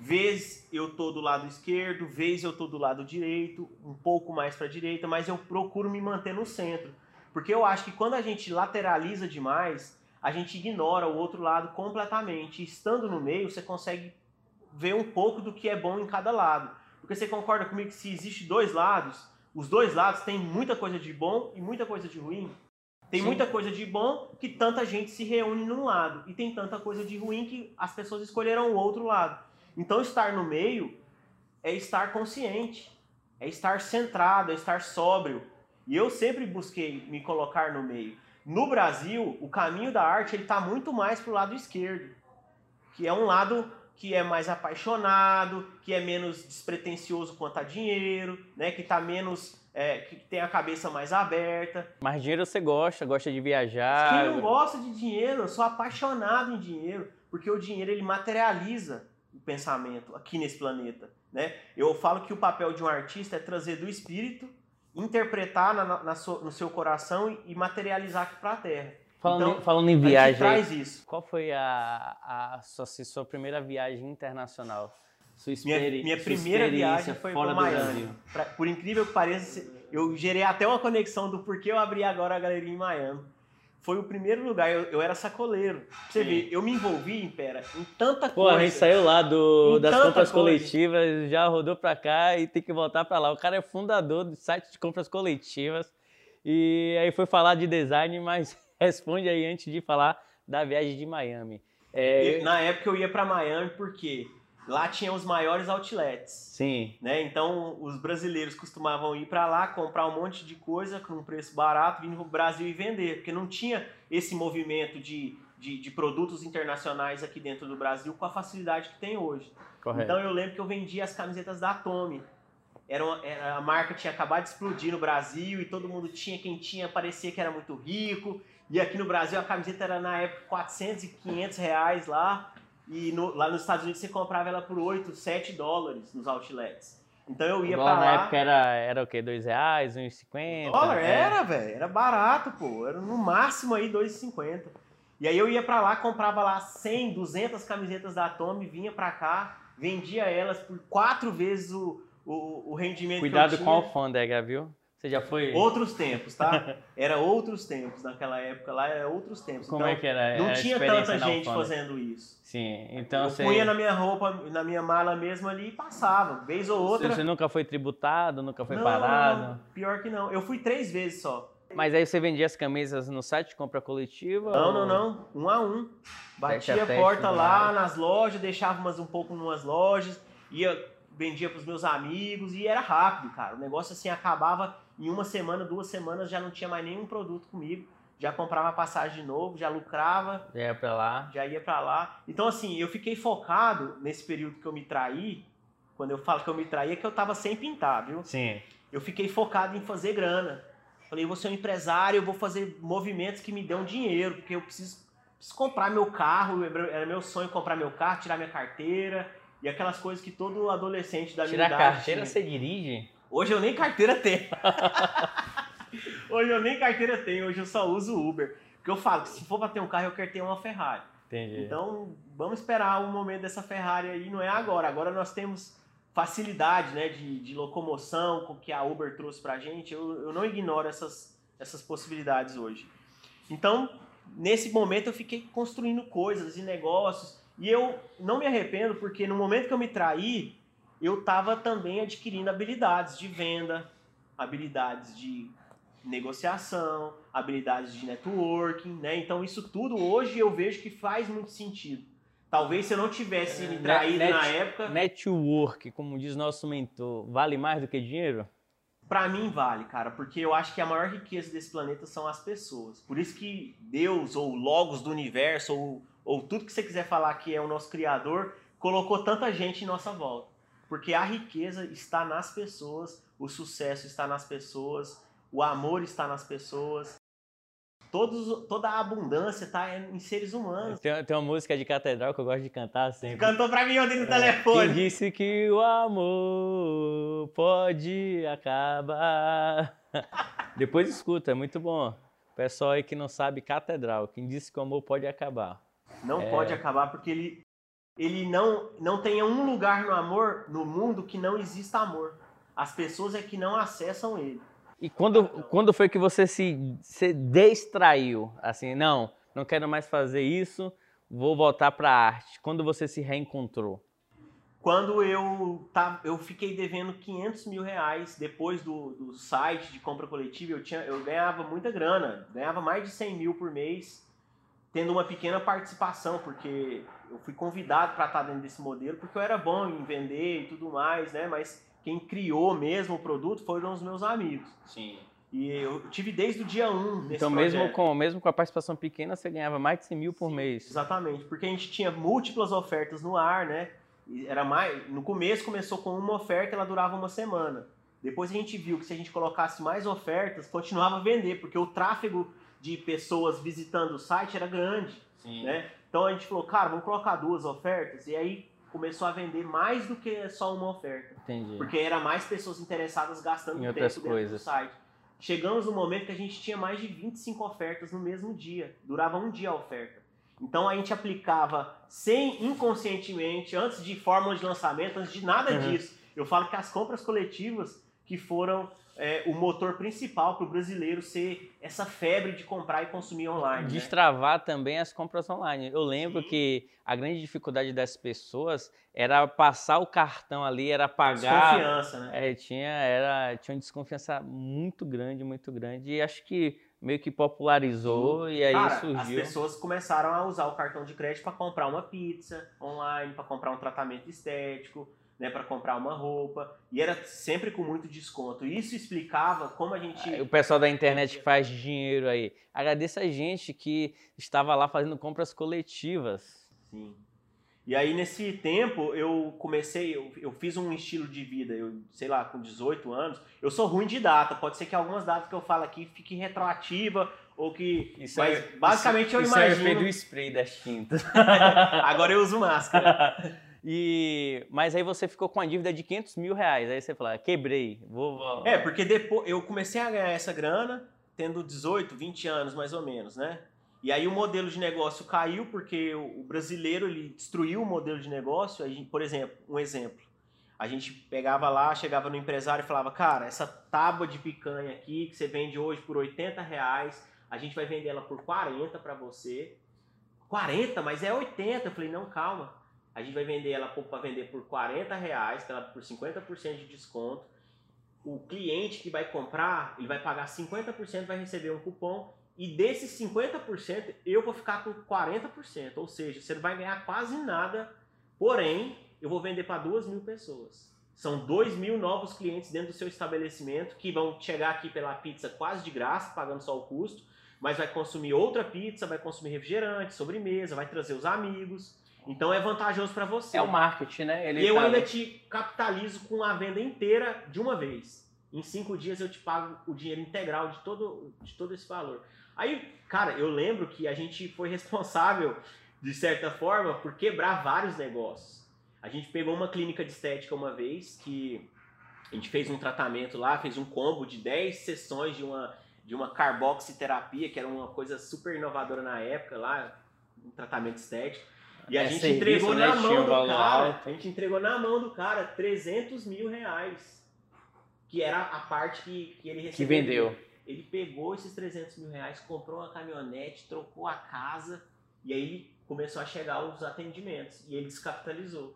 Speaker 2: Vez eu tô do lado esquerdo, vez eu tô do lado direito, um pouco mais para a direita, mas eu procuro me manter no centro. Porque eu acho que quando a gente lateraliza demais, a gente ignora o outro lado completamente. Estando no meio, você consegue ver um pouco do que é bom em cada lado. Porque você concorda comigo que se existe dois lados, os dois lados têm muita coisa de bom e muita coisa de ruim? Tem Sim. muita coisa de bom que tanta gente se reúne num lado, e tem tanta coisa de ruim que as pessoas escolheram o outro lado. Então, estar no meio é estar consciente, é estar centrado, é estar sóbrio. E eu sempre busquei me colocar no meio. No Brasil, o caminho da arte ele está muito mais para o lado esquerdo, que é um lado que é mais apaixonado, que é menos despretensioso quanto a dinheiro, né? Que está menos é, que tem a cabeça mais aberta.
Speaker 1: Mas dinheiro você gosta, gosta de viajar.
Speaker 2: Quem não gosta de dinheiro, eu sou apaixonado em dinheiro, porque o dinheiro ele materializa pensamento aqui nesse planeta. Né? Eu falo que o papel de um artista é trazer do espírito, interpretar na, na so, no seu coração e materializar aqui para a Terra.
Speaker 1: Falando, então, em, falando em viagem, traz isso. qual foi a, a sua, sua primeira viagem internacional?
Speaker 2: Sua minha, minha sua primeira viagem foi para Miami. Pra, por incrível que pareça, eu gerei até uma conexão do porquê eu abri agora a galeria em Miami foi o primeiro lugar. Eu, eu era sacoleiro. Você ver, eu me envolvi, Impera, em tanta
Speaker 1: Pô,
Speaker 2: coisa.
Speaker 1: Pô, a gente saiu lá do, das compras coisa. coletivas, já rodou pra cá e tem que voltar pra lá. O cara é fundador do site de compras coletivas. E aí foi falar de design, mas responde aí antes de falar da viagem de Miami.
Speaker 2: É... Na época eu ia para Miami porque lá tinha os maiores outlets.
Speaker 1: Sim.
Speaker 2: Né? Então os brasileiros costumavam ir para lá comprar um monte de coisa com um preço barato, vir no Brasil e vender, porque não tinha esse movimento de, de, de, produtos internacionais aqui dentro do Brasil com a facilidade que tem hoje.
Speaker 1: Correto.
Speaker 2: Então eu lembro que eu vendia as camisetas da Atome. Era, uma, era a marca tinha acabado de explodir no Brasil e todo mundo tinha, quem tinha parecia que era muito rico. E aqui no Brasil a camiseta era na época 400 e 500 reais lá. E no, lá nos Estados Unidos você comprava ela por 8, 7 dólares nos outlets. Então eu ia para lá.
Speaker 1: Na época era, era o quê? 2 reais, 1,50?
Speaker 2: Dólar? É. Era, velho. Era barato, pô. Era no máximo aí 2,50. E aí eu ia para lá, comprava lá 100, 200 camisetas da Tommy, vinha para cá, vendia elas por quatro vezes o, o, o rendimento
Speaker 1: Cuidado
Speaker 2: que eu
Speaker 1: tinha. com a alfândega, viu? Você já foi.
Speaker 2: Outros tempos, tá? Era outros tempos naquela época lá, era outros tempos.
Speaker 1: Como
Speaker 2: então,
Speaker 1: é que era?
Speaker 2: Não
Speaker 1: era
Speaker 2: tinha tanta gente fazendo isso.
Speaker 1: Sim, então
Speaker 2: eu
Speaker 1: você.
Speaker 2: punha na minha roupa, na minha mala mesmo ali e passava, vez ou outra.
Speaker 1: Você nunca foi tributado, nunca foi não, parado?
Speaker 2: Não, pior que não. Eu fui três vezes só.
Speaker 1: Mas aí você vendia as camisas no site de compra coletiva?
Speaker 2: Não, ou... não, não. Um a um. Batia a porta lá nas lojas, deixava umas um pouco numas lojas, ia, vendia pros meus amigos e era rápido, cara. O negócio assim acabava em uma semana, duas semanas já não tinha mais nenhum produto comigo. Já comprava passagem de novo, já lucrava.
Speaker 1: Já ia pra lá.
Speaker 2: Já ia pra lá. Então, assim, eu fiquei focado nesse período que eu me traí. Quando eu falo que eu me traí, é que eu tava sem pintar, viu?
Speaker 1: Sim.
Speaker 2: Eu fiquei focado em fazer grana. Falei, eu vou ser um empresário, eu vou fazer movimentos que me dão dinheiro, porque eu preciso, preciso comprar meu carro. Era meu sonho comprar meu carro, tirar minha carteira. E aquelas coisas que todo adolescente da
Speaker 1: tirar
Speaker 2: minha
Speaker 1: idade... Tirar carteira, você dirige?
Speaker 2: Hoje eu nem carteira tenho. hoje eu nem carteira tenho, hoje eu só uso Uber. Porque eu falo se for para ter um carro, eu quero ter uma Ferrari.
Speaker 1: Entendi.
Speaker 2: Então, vamos esperar o momento dessa Ferrari aí, não é agora. Agora nós temos facilidade né, de, de locomoção com que a Uber trouxe pra gente. Eu, eu não ignoro essas, essas possibilidades hoje. Então, nesse momento eu fiquei construindo coisas e negócios. E eu não me arrependo, porque no momento que eu me traí, eu estava também adquirindo habilidades de venda, habilidades de negociação, habilidades de networking, né? Então isso tudo hoje eu vejo que faz muito sentido. Talvez se eu não tivesse me traído net, na época.
Speaker 1: Network, como diz nosso mentor, vale mais do que dinheiro?
Speaker 2: Pra mim vale, cara, porque eu acho que a maior riqueza desse planeta são as pessoas. Por isso que Deus, ou Logos do universo, ou, ou tudo que você quiser falar que é o nosso Criador, colocou tanta gente em nossa volta. Porque a riqueza está nas pessoas, o sucesso está nas pessoas, o amor está nas pessoas. Todos, toda a abundância está em seres humanos.
Speaker 1: Tem, tem uma música de catedral que eu gosto de cantar sempre.
Speaker 2: Cantou pra mim ontem no
Speaker 1: É,
Speaker 2: telefone.
Speaker 1: Quem disse que o amor pode acabar? Depois escuta, é muito bom. Pessoal aí que não sabe catedral, quem disse que o amor pode acabar?
Speaker 2: Não
Speaker 1: É.
Speaker 2: pode acabar porque ele, ele não, não tem um lugar no amor, no mundo, que não exista amor. As pessoas é que não acessam ele.
Speaker 1: E quando, quando foi que você se, se distraiu? Assim, não, não quero mais fazer isso, vou voltar para a arte. Quando você se reencontrou?
Speaker 2: Quando eu, tá, eu fiquei devendo 500 mil reais depois do, do site de compra coletiva, eu, tinha, eu ganhava muita grana, ganhava mais de 100 mil por mês, tendo uma pequena participação, porque eu fui convidado para estar dentro desse modelo, porque eu era bom em vender e tudo mais, né? Mas quem criou mesmo o produto foram os meus amigos.
Speaker 1: Sim.
Speaker 2: E eu tive desde o dia 1 nesse
Speaker 1: Então, mesmo com, mesmo com a participação pequena, você ganhava mais de 100 mil por
Speaker 2: Sim,
Speaker 1: mês.
Speaker 2: Exatamente, porque a gente tinha múltiplas ofertas no ar, né? E Era mais, no começo começou com uma oferta, ela durava uma semana. Depois a gente viu que se a gente colocasse mais ofertas, continuava a vender, porque o tráfego de pessoas visitando o site era grande,
Speaker 1: Sim.
Speaker 2: né? Então a gente falou, cara, vamos colocar duas ofertas, e aí começou a vender mais do que só uma oferta.
Speaker 1: Entendi.
Speaker 2: Porque era mais pessoas interessadas gastando
Speaker 1: Em
Speaker 2: tempo
Speaker 1: outras
Speaker 2: dentro
Speaker 1: coisas.
Speaker 2: do site. Chegamos no momento que a gente tinha mais de 25 ofertas no mesmo dia. Durava um dia a oferta. Então a gente aplicava sem inconscientemente, antes de fórmula de lançamento, antes de nada
Speaker 1: Uhum.
Speaker 2: disso. Eu falo que as compras coletivas que foram é, o motor principal para o brasileiro ser essa febre de comprar e consumir online. né?
Speaker 1: Destravar também as compras online. Eu lembro
Speaker 2: Sim.
Speaker 1: que a grande dificuldade das pessoas era passar o cartão ali, era pagar.
Speaker 2: Desconfiança, né?
Speaker 1: É, tinha, era, tinha uma desconfiança muito grande, muito grande. E acho que meio que popularizou e aí
Speaker 2: Cara, as
Speaker 1: surgiu.
Speaker 2: pessoas começaram a usar o cartão de crédito para comprar uma pizza online, para comprar um tratamento estético, né, para comprar uma roupa, e era sempre com muito desconto. Isso explicava como a gente
Speaker 1: O pessoal da internet que faz dinheiro aí. Agradeço a gente que estava lá fazendo compras coletivas.
Speaker 2: Sim. E aí, nesse tempo, eu comecei, eu, eu fiz um estilo de vida, eu, sei lá, com 18 anos. Eu sou ruim de data, pode ser que algumas datas que eu falo aqui fiquem retroativa, ou que.
Speaker 1: Isso
Speaker 2: mas
Speaker 1: é-
Speaker 2: basicamente eu
Speaker 1: Isso é o
Speaker 2: imagino.
Speaker 1: do spray das tintas.
Speaker 2: Agora eu uso máscara.
Speaker 1: e, mas aí você ficou com a dívida de 500 mil reais. Aí você falou, "Ah, quebrei, vou... vou-
Speaker 2: É, porque depois eu comecei a ganhar essa grana tendo 18, 20 anos mais ou menos, né? E aí o modelo de negócio caiu porque o brasileiro ele destruiu o modelo de negócio. Gente, por exemplo, um exemplo. A gente pegava lá, chegava no empresário e falava, cara, essa tábua de picanha aqui que você vende hoje por 80 reais, a gente vai vender ela por 40 para você. 40? Mas é 80. Eu falei, não, calma. A gente vai vender ela para vender por 40 reais, ela por 50% de desconto o cliente que vai comprar, ele vai pagar 50%, vai receber um cupom, e desses 50% eu vou ficar com 40%. Ou seja, você não vai ganhar quase nada, porém, eu vou vender para 2 mil pessoas. São 2 mil novos clientes dentro do seu estabelecimento que vão chegar aqui pela pizza quase de graça, pagando só o custo, mas vai consumir outra pizza, vai consumir refrigerante, sobremesa, vai trazer os amigos. Então é vantajoso para você.
Speaker 1: É o marketing, né? Ele
Speaker 2: E eu
Speaker 1: tá-
Speaker 2: ainda te capitalizo com a venda inteira de uma vez. Em cinco dias eu te pago o dinheiro integral de todo, de todo esse valor. Aí, cara, eu lembro que a gente foi responsável, de certa forma, por quebrar vários negócios. A gente pegou uma clínica de estética uma vez que a gente fez um tratamento lá, fez um combo de 10 sessões de uma, de uma carboxiterapia, que era uma coisa super inovadora na época lá, um tratamento estético. E a
Speaker 1: É
Speaker 2: gente
Speaker 1: serviço,
Speaker 2: entregou
Speaker 1: né?
Speaker 2: na mão do cara.
Speaker 1: alto.
Speaker 2: A gente entregou na mão do cara 300 mil reais. Que era a parte que, que ele
Speaker 1: Que
Speaker 2: recebeu.
Speaker 1: vendeu.
Speaker 2: Ele pegou esses 300 mil reais, comprou uma caminhonete, trocou a casa. E aí começou a chegar os atendimentos. E ele descapitalizou.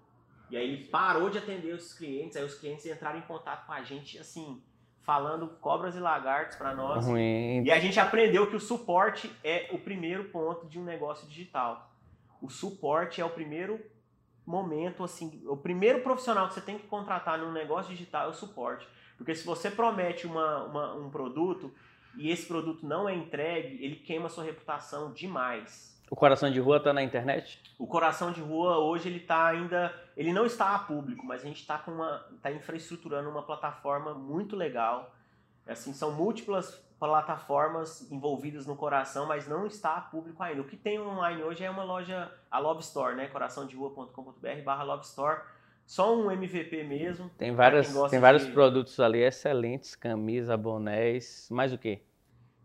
Speaker 2: E aí ele parou de atender os clientes. Aí os clientes entraram em contato com a gente, assim, falando cobras e lagartos para nós.
Speaker 1: Ruim.
Speaker 2: E a gente aprendeu que o suporte é o primeiro ponto de um negócio digital. O suporte é o primeiro momento, assim, o primeiro profissional que você tem que contratar num negócio digital é o suporte. Porque se você promete uma, uma, um produto e esse produto não é entregue, ele queima sua reputação demais.
Speaker 1: O Coração de Rua está na internet?
Speaker 2: O Coração de Rua hoje ele está ainda, ele não está a público, mas a gente está com uma, está infraestruturando uma plataforma muito legal. Assim, são múltiplas plataformas envolvidas no coração, mas não está público ainda. O que tem online hoje é uma loja, a Love Store, né? coraçãoderua.com.br barra Love Store. Só um MVP mesmo.
Speaker 1: Tem, várias, tem vários de... produtos ali excelentes, camisa, bonés, mais o quê?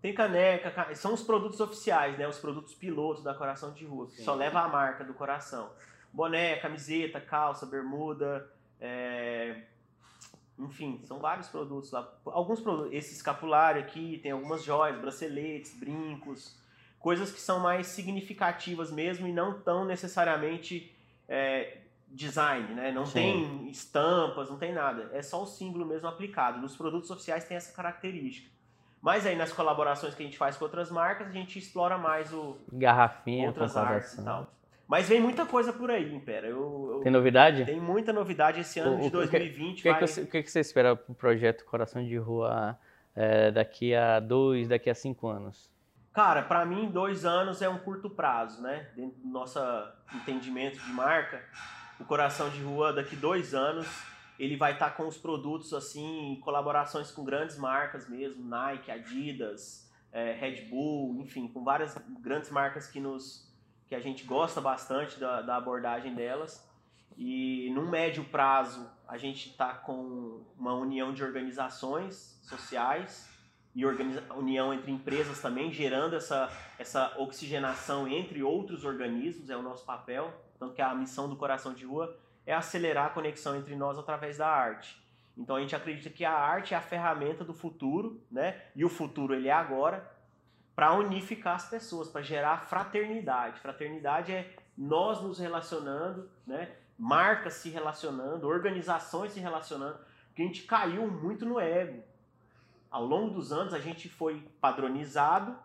Speaker 2: Tem caneca, são os produtos oficiais, né? Os produtos pilotos da Coração de Rua, que Sim. só leva a marca do coração. Boné, camiseta, calça, bermuda, é... enfim, são vários produtos lá. Alguns produtos, esse escapulário aqui, tem algumas joias, braceletes, brincos, coisas que são mais significativas mesmo e não tão necessariamente é, design, né? Não Sim. tem estampas, não tem nada. É só o símbolo mesmo aplicado. Nos produtos oficiais tem essa característica. Mas aí nas colaborações que a gente faz com outras marcas, a gente explora mais o
Speaker 1: garrafinha,
Speaker 2: outras artes e tal. Mas vem muita coisa por aí, Impera. Eu, eu,
Speaker 1: tem novidade?
Speaker 2: Tem muita novidade esse ano o, de 2020.
Speaker 1: O que, vai... que, o que, você espera para o projeto Coração de Rua é, daqui a dois, daqui a cinco anos?
Speaker 2: Cara, para mim, dois anos é um curto prazo, né? Dentro do nosso entendimento de marca, o Coração de Rua daqui dois anos ele vai estar tá com os produtos assim, colaborações com grandes marcas mesmo, Nike, Adidas, é, Red Bull, enfim, com várias grandes marcas que nos que a gente gosta bastante da, da abordagem delas. E num médio prazo a gente está com uma união de organizações sociais e organiza união entre empresas também, gerando essa, essa oxigenação entre outros organismos, é o nosso papel. Tanto que a missão do Coração de Rua é acelerar a conexão entre nós através da arte. Então a gente acredita que a arte é a ferramenta do futuro, né? E o futuro ele é agora para unificar as pessoas, para gerar fraternidade. Fraternidade é nós nos relacionando, né? Marcas se relacionando, organizações se relacionando, porque a gente caiu muito no ego. Ao longo dos anos a gente foi padronizado,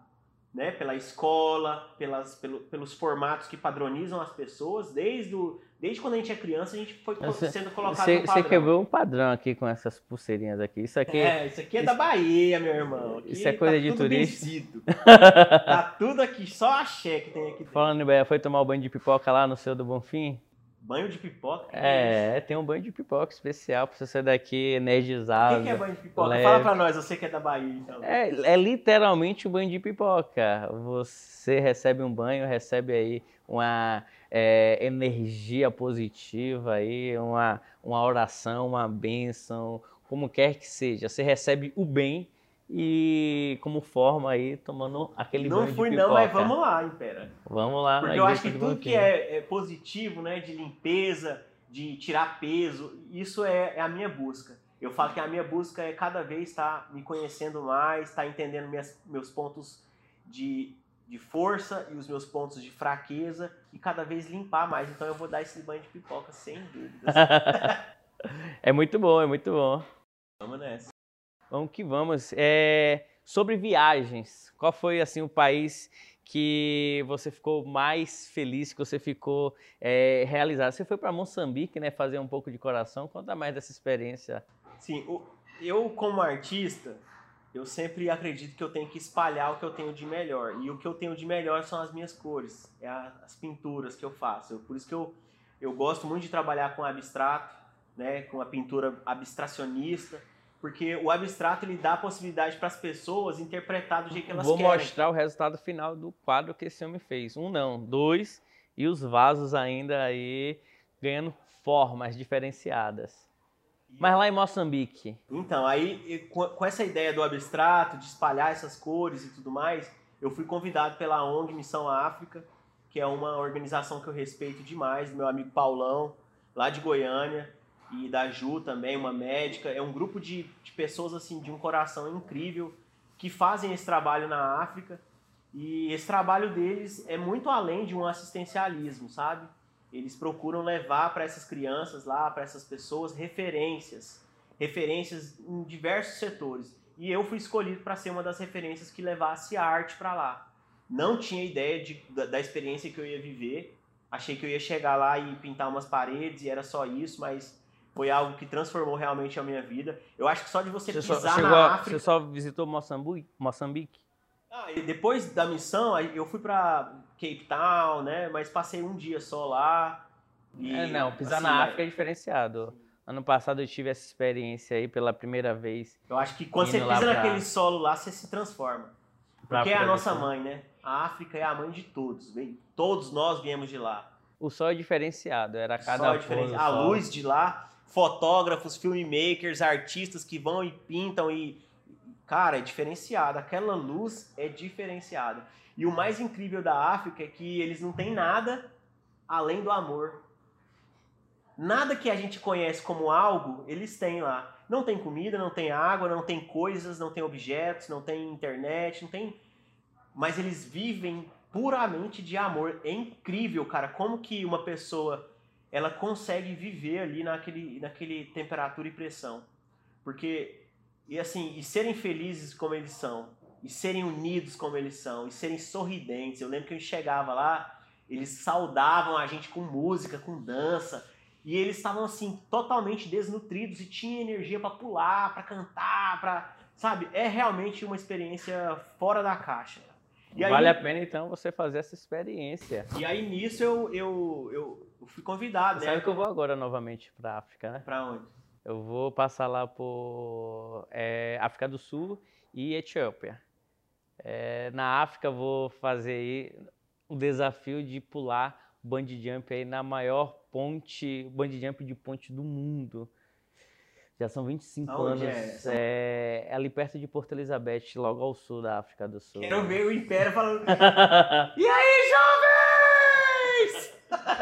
Speaker 2: né, pela escola, pelas, pelo, pelos formatos que padronizam as pessoas, desde o, Desde quando a gente é criança, a gente foi sendo colocado cê, no padrão. Você
Speaker 1: quebrou um padrão aqui com essas pulseirinhas aqui. Isso aqui
Speaker 2: é, isso aqui é da Bahia, meu irmão. Aqui
Speaker 1: isso é coisa tá de turista.
Speaker 2: tá tudo aqui, só a axé que tem aqui.
Speaker 1: Falando em Bahia, foi tomar o banho de pipoca lá no seu do Bonfim?
Speaker 2: Banho de pipoca?
Speaker 1: É, tem um banho de pipoca especial pra você sair daqui energizado.
Speaker 2: O que, que, é banho de pipoca? Leve. Fala pra nós, você que é da Bahia, então.
Speaker 1: É, é literalmente um banho de pipoca. Você recebe um banho, recebe aí uma é, energia positiva aí, uma, uma oração, uma bênção, como quer que seja. Você recebe o bem e como forma aí tomando aquele
Speaker 2: não fui não mas vamos lá impera.
Speaker 1: Vamos lá
Speaker 2: porque eu acho que tudo que é, é, positivo né de limpeza de tirar peso isso é, é, a minha busca. Eu falo que a minha busca é cada vez estar tá me conhecendo mais estar tá entendendo minhas, meus pontos de, de força e os meus pontos de fraqueza e cada vez limpar mais. Então eu vou dar esse banho de pipoca sem dúvidas.
Speaker 1: É muito bom é muito bom.
Speaker 2: Vamos nessa
Speaker 1: Vamos que vamos. É, sobre viagens, qual foi assim o país que você ficou mais feliz, que você ficou é, realizado? Você foi para Moçambique, né, fazer um pouco de coração. Conta mais dessa experiência.
Speaker 2: Sim, eu como artista, eu sempre acredito que eu tenho que espalhar o que eu tenho de melhor. E o que eu tenho de melhor são as minhas cores, é as pinturas que eu faço. Por isso que eu, eu gosto muito de trabalhar com abstrato, né, com a pintura abstracionista porque o abstrato ele dá a possibilidade para as pessoas interpretar do jeito que elas
Speaker 1: Vou
Speaker 2: querem.
Speaker 1: Vou mostrar o resultado final do quadro que esse homem fez. Um não, dois e os vasos ainda aí ganhando formas diferenciadas. Mas lá em Moçambique.
Speaker 2: Então, aí com essa ideia do abstrato, de espalhar essas cores e tudo mais, eu fui convidado pela ONG Missão África, que é uma organização que eu respeito demais, meu amigo Paulão, lá de Goiânia e da Ju também, uma médica. É um grupo de, de pessoas assim de um coração incrível que fazem esse trabalho na África. E esse trabalho deles é muito além de um assistencialismo, sabe? Eles procuram levar para essas crianças lá, para essas pessoas, referências, referências em diversos setores. E eu fui escolhido para ser uma das referências que levasse a arte para lá. Não tinha ideia de, da, da experiência que eu ia viver. Achei que eu ia chegar lá e pintar umas paredes e era só isso, mas Foi algo que transformou realmente a minha vida. Eu acho que só de você,
Speaker 1: Você
Speaker 2: pisar
Speaker 1: só,
Speaker 2: na
Speaker 1: a-
Speaker 2: África.
Speaker 1: você só visitou Moçambique? Moçambique?
Speaker 2: Ah, e depois da missão, eu fui pra Cape Town, né? Mas passei um dia só lá. E,
Speaker 1: é, não, pisar
Speaker 2: assim,
Speaker 1: na África é diferenciado. Ano passado eu tive essa experiência aí pela primeira vez.
Speaker 2: Eu acho que quando você pisa
Speaker 1: pra-
Speaker 2: naquele solo lá, você se transforma.
Speaker 1: pra
Speaker 2: Porque é a nossa mãe, né? A África é a mãe de todos. Todos nós viemos de lá.
Speaker 1: O sol é diferenciado, era cada pôr
Speaker 2: diferença.
Speaker 1: do
Speaker 2: A luz de lá, fotógrafos, filmmakers, artistas que vão e pintam e. Cara, é diferenciado. Aquela luz é diferenciada. E o mais incrível da África é que eles não têm nada além do amor. Nada que a gente conhece como algo, eles têm lá. Não tem comida, não tem água, não tem coisas, não tem objetos, não tem internet, não tem. Mas eles vivem puramente de amor. É incrível, cara, como que uma pessoa ela consegue viver ali naquele, naquele temperatura e pressão. Porque, e assim, e serem felizes como eles são, e serem unidos como eles são, e serem sorridentes. Eu lembro que eu chegava lá, eles saudavam a gente com música, com dança, e eles estavam assim, totalmente desnutridos e tinham energia pra pular, pra cantar, pra. Sabe? É realmente uma experiência fora da caixa. Aí,
Speaker 1: Vale a pena então você fazer essa experiência.
Speaker 2: e aí nisso eu, eu, eu, eu fui convidado,
Speaker 1: Você
Speaker 2: né?
Speaker 1: sabe que eu vou agora novamente pra África, né?
Speaker 2: Pra onde?
Speaker 1: Eu vou passar lá por é, África do Sul e Etiópia. É, na África vou fazer aí o desafio de pular bungee jump aí na maior ponte, bungee jump de ponte do mundo. Já são 25
Speaker 2: Aonde
Speaker 1: anos.
Speaker 2: é?
Speaker 1: É, é ali perto de Porto Elizabeth, logo ao sul da África do Sul.
Speaker 2: Quero ver o Império falando. E aí, jovens?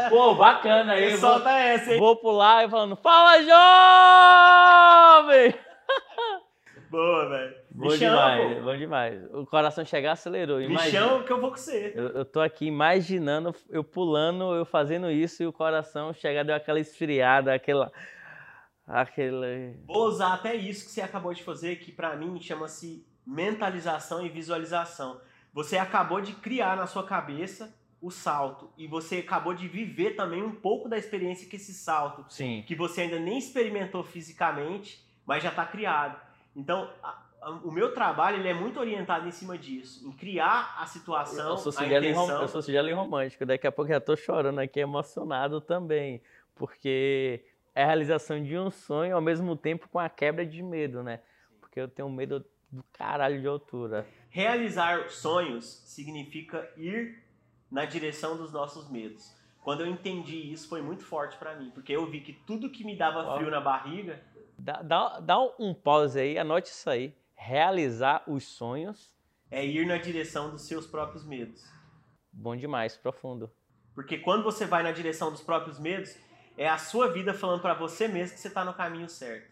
Speaker 1: Pô, bacana aí. Vou,
Speaker 2: solta essa, hein?
Speaker 1: vou pular e falando, fala jovem!
Speaker 2: Boa, velho.
Speaker 1: Bom
Speaker 2: Me chama,
Speaker 1: demais,
Speaker 2: pô.
Speaker 1: bom demais. O coração chegar acelerou.
Speaker 2: Me
Speaker 1: Imagina.
Speaker 2: chama que eu vou com você.
Speaker 1: Eu, eu tô aqui imaginando eu pulando, eu fazendo isso e o coração chegar, deu aquela esfriada, aquela. aquela...
Speaker 2: Vou usar até isso que você acabou de fazer, que pra mim chama-se mentalização e visualização. Você acabou de criar na sua cabeça o salto e você acabou de viver também um pouco da experiência que esse salto,
Speaker 1: Sim.
Speaker 2: que você ainda nem experimentou fisicamente, mas já está criado. Então, a- a- o meu trabalho ele é muito orientado em cima disso, em criar a situação,
Speaker 1: Eu sou,
Speaker 2: intenção.
Speaker 1: eu sou singelo e romântico. Daqui a pouco já tô chorando aqui, emocionado também. Porque é a realização de um sonho ao mesmo tempo com a quebra de medo, né? Porque eu tenho medo do caralho de altura.
Speaker 2: Realizar sonhos significa ir na direção dos nossos medos. Quando eu entendi isso, foi muito forte pra mim, porque eu vi que tudo que me dava
Speaker 1: Uau.
Speaker 2: frio na barriga,
Speaker 1: Dá, dá, dá um pause aí, anote isso aí. Realizar os sonhos,
Speaker 2: é ir na direção dos seus próprios medos.
Speaker 1: bom demais, profundo.
Speaker 2: Porque quando você vai na direção dos próprios medos, é a sua vida falando pra você mesmo que você tá no caminho certo.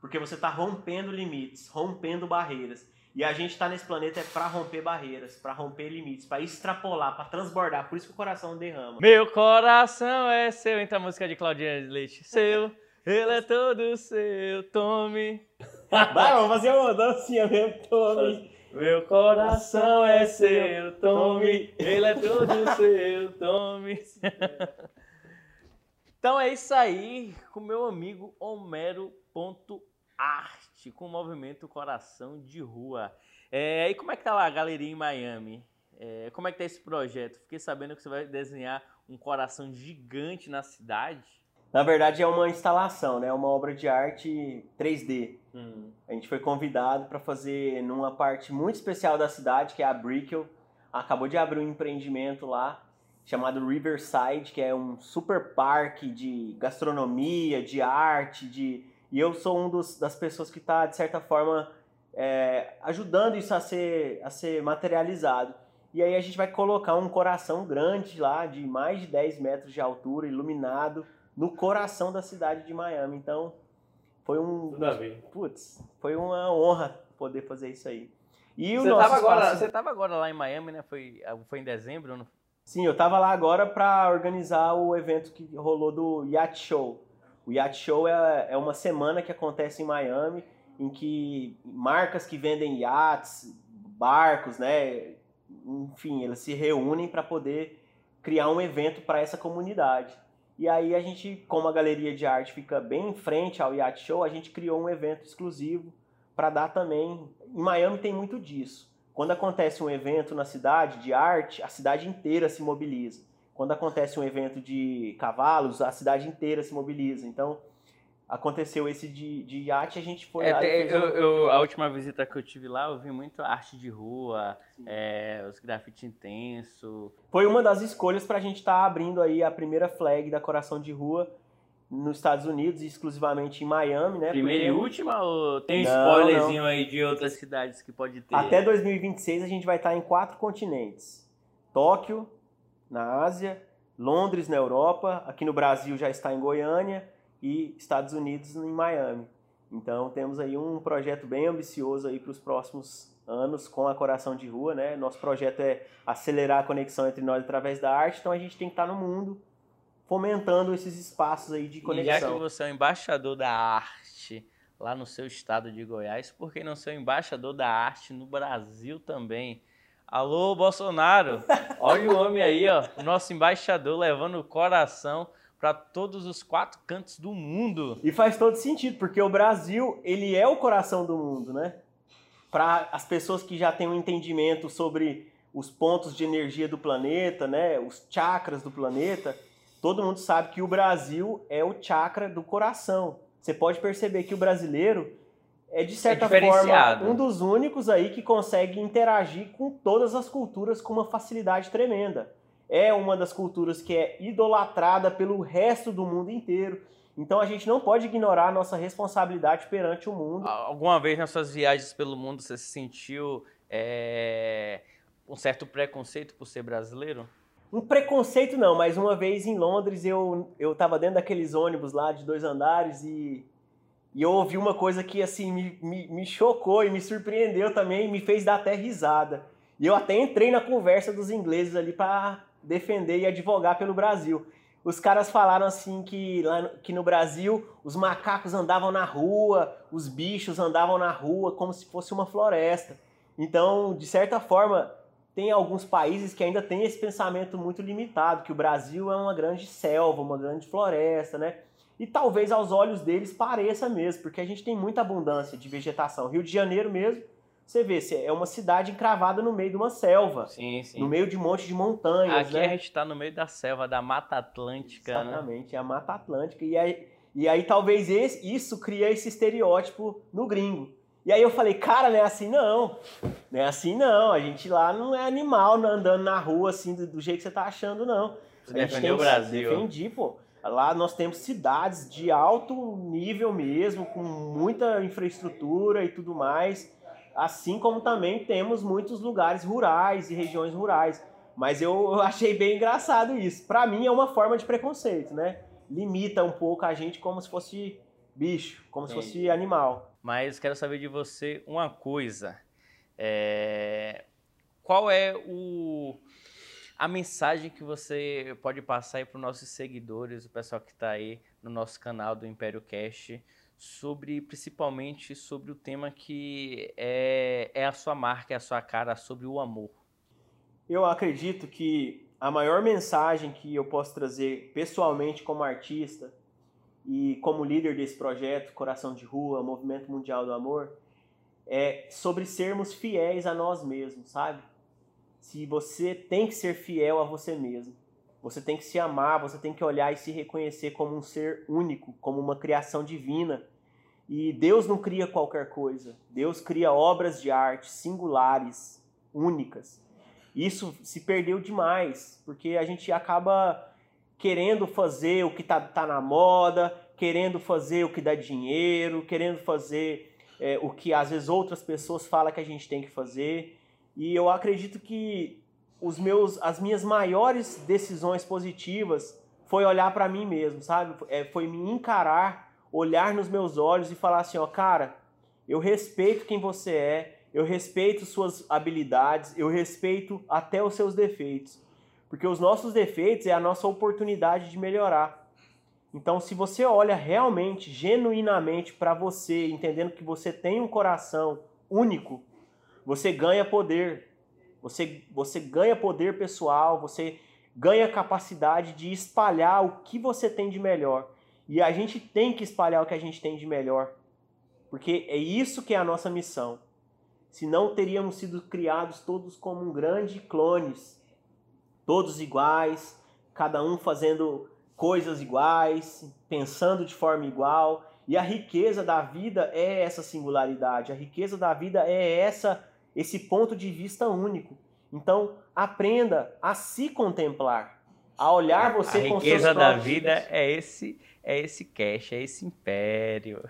Speaker 2: Porque você tá rompendo limites, rompendo barreiras. E a gente tá nesse planeta é pra romper barreiras, pra romper limites, pra extrapolar, pra transbordar. Por isso que o coração derrama.
Speaker 1: Meu coração é seu, entra a música de Claudinha Leite. Seu, ele é todo seu, tome.
Speaker 2: Vai, vamos fazer uma dancinha mesmo, Tommy.
Speaker 1: Meu coração é seu, tome. Ele é todo seu, tome. Então é isso aí, com meu amigo Homero.arte, com o movimento Coração de Rua. É, e como é que tá lá a galeria em Miami? É, como é que tá esse projeto? Fiquei sabendo que você vai desenhar um coração gigante na cidade.
Speaker 2: Na verdade é uma instalação, né? Uma obra de arte 3D. A gente foi convidado para fazer numa parte muito especial da cidade, que é a Brickell. Acabou de abrir um empreendimento lá chamado Riverside, que é um super parque de gastronomia, de arte, de e eu sou um dos, das pessoas que está de certa forma é, ajudando isso a ser a ser materializado. E aí a gente vai colocar um coração grande lá, de mais de 10 metros de altura, iluminado, no coração da cidade de Miami. Então, foi um.
Speaker 1: Tudo a ver.
Speaker 2: Putz, foi uma honra poder fazer isso aí. E o
Speaker 1: Você
Speaker 2: nosso
Speaker 1: estava agora,
Speaker 2: espaço-
Speaker 1: você tava agora lá em Miami, né? Foi, foi em dezembro? Não?
Speaker 2: Sim, eu tava lá agora para organizar o evento que rolou do Yacht Show. O Yacht Show é, é uma semana que acontece em Miami, em que marcas que vendem iates, barcos, né? Enfim, eles se reúnem para poder criar um evento para essa comunidade. E aí a gente, como a galeria de arte fica bem em frente ao Yacht Show, a gente criou um evento exclusivo para dar também. Em Miami tem muito disso. Quando acontece um evento na cidade de arte, a cidade inteira se mobiliza. Quando acontece um evento de cavalos, a cidade inteira se mobiliza. Então, aconteceu esse de, de iate, a gente foi
Speaker 1: É,
Speaker 2: lá. e
Speaker 1: eu,
Speaker 2: um-
Speaker 1: eu- a última visita que eu tive lá, eu vi muito arte de rua, é, os grafite intenso.
Speaker 2: Foi uma das escolhas para a gente estar abrindo aí a primeira flag da Coração de Rua nos Estados Unidos, exclusivamente em Miami, né?
Speaker 1: Primeira e
Speaker 2: Porque
Speaker 1: última ou tem
Speaker 2: Não,
Speaker 1: spoilerzinho aí de outras cidades que pode ter?
Speaker 2: Até 2026 a gente vai estar em quatro continentes: Tóquio, na Ásia, Londres, na Europa, aqui no Brasil já está em Goiânia e Estados Unidos em Miami. Então temos aí um projeto bem ambicioso aí para os próximos anos com a Coração de Rua, né? Nosso projeto é acelerar a conexão entre nós através da arte, então a gente tem que estar no mundo fomentando esses espaços aí de
Speaker 1: E já que
Speaker 2: conexão.
Speaker 1: você é o embaixador da arte lá no seu estado de Goiás, por que não ser o embaixador da arte no Brasil também? Alô, Bolsonaro! Olha o homem aí, ó, o nosso embaixador levando o coração para todos os quatro cantos do mundo.
Speaker 2: E faz todo sentido, porque o Brasil, ele é o coração do mundo, né? Para as pessoas que já têm um entendimento sobre os pontos de energia do planeta, né, os chakras do planeta, todo mundo sabe que o Brasil é o chakra do coração. Você pode perceber que o brasileiro é de certa forma
Speaker 1: diferenciado.
Speaker 2: um dos únicos aí que consegue interagir com todas as culturas com uma facilidade tremenda. É uma das culturas que é idolatrada pelo resto do mundo inteiro. Então a gente não pode ignorar a nossa responsabilidade perante o mundo.
Speaker 1: Alguma vez nas suas viagens pelo mundo você se sentiu é, um certo preconceito por ser brasileiro?
Speaker 2: Um preconceito não, mas uma vez em Londres eu, eu tava dentro daqueles ônibus lá de dois andares e, e eu ouvi uma coisa que assim me, me, me chocou e me surpreendeu também, me fez dar até risada. E eu até entrei na conversa dos ingleses ali para defender e advogar pelo Brasil. Os caras falaram assim que lá que no Brasil os macacos andavam na rua, os bichos andavam na rua como se fosse uma floresta. Então, de certa forma, tem alguns países que ainda têm esse pensamento muito limitado, que o Brasil é uma grande selva, uma grande floresta, né? E talvez aos olhos deles pareça mesmo, porque a gente tem muita abundância de vegetação. Rio de Janeiro mesmo, você vê, é uma cidade encravada no meio de uma selva,
Speaker 1: Sim, sim.
Speaker 2: no meio de um monte de montanhas,
Speaker 1: Aqui
Speaker 2: né?
Speaker 1: a gente está no meio da selva, da Mata Atlântica, né?
Speaker 2: Exatamente, é a Mata Atlântica. E aí, e aí talvez esse- isso cria esse estereótipo no gringo. E aí eu falei, cara, não é assim não. Não é assim não. A gente lá não é animal andando na rua assim do, do jeito que você tá achando, não.
Speaker 1: Você defendeu o Brasil.
Speaker 2: Defendi, pô. Lá nós temos cidades de alto nível mesmo, com muita infraestrutura e tudo mais. Assim como também temos muitos lugares rurais e regiões rurais. Mas eu achei bem engraçado isso. Pra mim é uma forma de preconceito, né? Limita um pouco a gente como se fosse bicho, como se fosse animal.
Speaker 1: Mas quero saber de você uma coisa. É, Qual é o... a mensagem que você pode passar aí para os nossos seguidores, o pessoal que está aí no nosso canal do Império Cast, sobre principalmente sobre o tema que é, é a sua marca, é a sua cara, sobre o amor.
Speaker 2: Eu acredito que a maior mensagem que eu posso trazer pessoalmente como artista e como líder desse projeto, Coração de Rua, Movimento Mundial do Amor, é sobre sermos fiéis a nós mesmos, sabe? Se você tem que ser fiel a você mesmo. Você tem que se amar, você tem que olhar e se reconhecer como um ser único, como uma criação divina. E Deus não cria qualquer coisa. Deus cria obras de arte singulares, únicas. Isso se perdeu demais, porque a gente acaba querendo fazer o que tá, tá na moda, querendo fazer o que dá dinheiro, querendo fazer é, o que às vezes outras pessoas falam que a gente tem que fazer. E eu acredito que os meus, as minhas maiores decisões positivas foi olhar para mim mesmo, sabe? É, foi me encarar, olhar nos meus olhos e falar assim, ó, cara, eu respeito quem você é, eu respeito suas habilidades, eu respeito até os seus defeitos. Porque os nossos defeitos é a nossa oportunidade de melhorar. Então, se você olha realmente, genuinamente para você, entendendo que você tem um coração único, você ganha poder. Você, você ganha poder pessoal, você ganha capacidade de espalhar o que você tem de melhor. E a gente tem que espalhar o que a gente tem de melhor. Porque é isso que é a nossa missão. Senão teríamos sido criados todos como um grande clones, todos iguais, cada um fazendo coisas iguais, pensando de forma igual. E a riqueza da vida é essa singularidade. A riqueza da vida é essa esse ponto de vista único. Então, aprenda a se contemplar, a olhar você
Speaker 1: a
Speaker 2: com seus
Speaker 1: riqueza da vida é esse é esse cash, é esse império.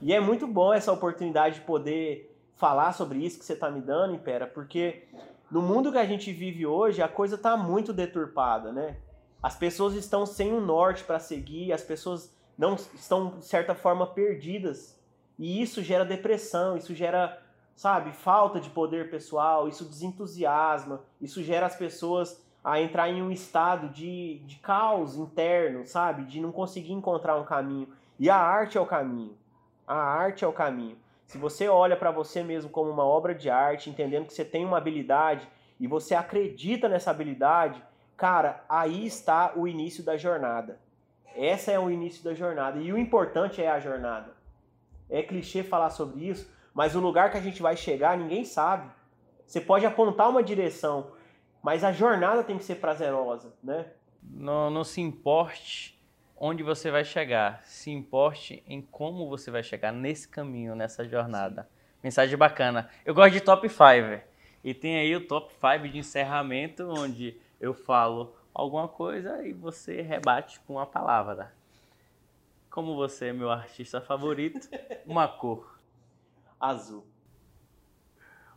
Speaker 2: E é muito bom essa oportunidade de poder falar sobre isso que você está me dando, Impera, porque no mundo que a gente vive hoje, a coisa está muito deturpada, né? As pessoas estão sem um norte para seguir, as pessoas não estão, de certa forma, perdidas. E isso gera depressão, isso gera, sabe, falta de poder pessoal, isso desentusiasma, isso gera as pessoas a entrar em um estado de, de caos interno, sabe? De não conseguir encontrar um caminho. E a arte é o caminho. A arte é o caminho. Se você olha para você mesmo como uma obra de arte, entendendo que você tem uma habilidade e você acredita nessa habilidade, cara, aí está o início da jornada. Essa é o início da jornada. E o importante é a jornada. É clichê falar sobre isso, mas o lugar que a gente vai chegar, ninguém sabe. Você pode apontar uma direção, mas a jornada tem que ser prazerosa, né?
Speaker 1: Não, não se importe onde você vai chegar, se importe em como você vai chegar nesse caminho, nessa jornada. Mensagem bacana. Eu gosto de top 5. E tem aí o top 5 de encerramento, onde eu falo alguma coisa e você rebate com a palavra. Como você é meu artista favorito, uma cor,
Speaker 2: Azul.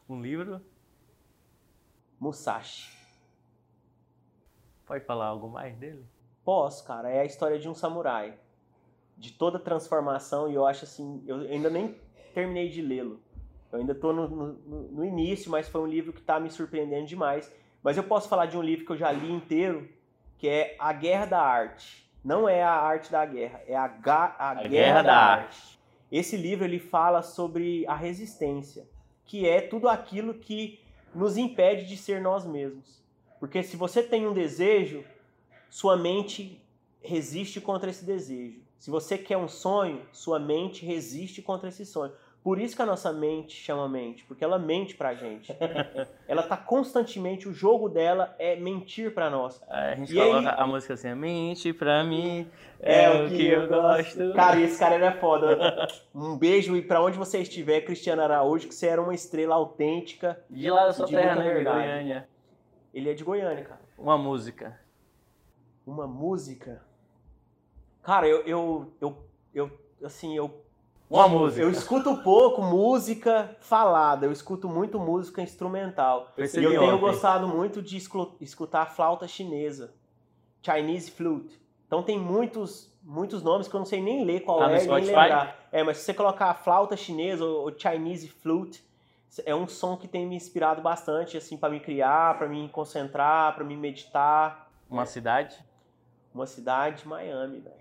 Speaker 1: um livro,
Speaker 2: Musashi.
Speaker 1: pode falar algo mais dele?
Speaker 2: Posso, cara. É a história de um samurai. De toda transformação, e eu acho assim. Eu ainda nem terminei de lê-lo. Eu ainda tô no, no, no início, mas foi um livro que tá me surpreendendo demais. Mas eu posso falar de um livro que eu já li inteiro, que é A Guerra da Arte. Não é a arte da guerra, é a, ga, a, guerra,
Speaker 1: Guerra
Speaker 2: da,
Speaker 1: da
Speaker 2: arte. Esse livro ele fala sobre a resistência, que é tudo aquilo que nos impede de ser nós mesmos. Porque se você tem um desejo, sua mente resiste contra esse desejo. Se você quer um sonho, sua mente resiste contra esse sonho. Por isso que a nossa mente chama mente, porque ela mente pra gente. ela tá constantemente, o jogo dela é mentir pra nós.
Speaker 1: A gente
Speaker 2: E
Speaker 1: coloca
Speaker 2: aí-
Speaker 1: a música assim, mente pra mim, é, o que eu gosto.
Speaker 2: Cara, esse cara é foda. Um beijo e pra onde você estiver, Cristiano Araújo, que você era uma estrela autêntica.
Speaker 1: De lá da sua terra, né, de. Goiânia.
Speaker 2: Ele é de Goiânia, cara.
Speaker 1: Uma música.
Speaker 2: Uma música. Cara, eu, eu, eu, eu assim, eu
Speaker 1: Uma música.
Speaker 2: Eu escuto pouco música falada, eu escuto muito música instrumental.
Speaker 1: Percebi
Speaker 2: e eu tenho
Speaker 1: ontem.
Speaker 2: gostado muito de escu- escutar flauta chinesa, Chinese flute. Então tem muitos, muitos nomes que eu não sei nem ler qual
Speaker 1: Tá
Speaker 2: é, nem lembrar. É, mas se você colocar flauta chinesa ou, ou Chinese flute, é um som que tem me inspirado bastante assim para me criar, para me concentrar, para me meditar.
Speaker 1: Uma cidade.
Speaker 2: Uma cidade, Miami, velho.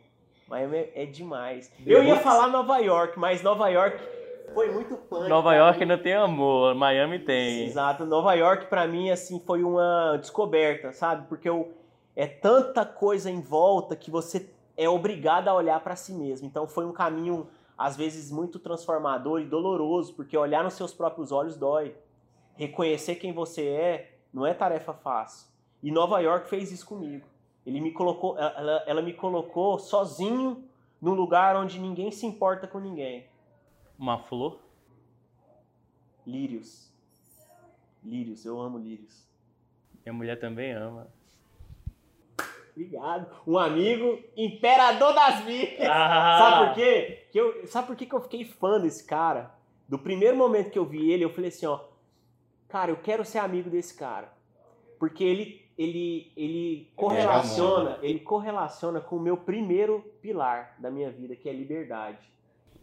Speaker 2: Miami é, é demais.
Speaker 1: The
Speaker 2: eu ia falar Nova York, mas Nova York foi muito punk.
Speaker 1: Nova York não tem amor, Miami tem.
Speaker 2: Exato. Nova York pra mim assim foi uma descoberta, sabe? Porque eu, é tanta coisa em volta que você é obrigado a olhar pra si mesmo. Então foi um caminho às vezes muito transformador e doloroso, porque olhar nos seus próprios olhos dói. Reconhecer quem você é não é tarefa fácil. E Nova York fez isso comigo. Ele me colocou, ela, ela me colocou sozinho num lugar onde ninguém se importa com ninguém.
Speaker 1: Uma flor.
Speaker 2: Lírios. Lírios, eu amo lírios.
Speaker 1: Minha mulher também ama.
Speaker 2: Obrigado. Um amigo, imperador das mídias.
Speaker 1: Ah!
Speaker 2: Sabe por quê? Que eu, sabe por quê que eu fiquei fã desse cara? Do primeiro momento que eu vi ele, eu falei assim, ó, cara, eu quero ser amigo desse cara. Porque ele ele ele correlaciona, ele correlaciona com o meu primeiro pilar da minha vida, que é liberdade.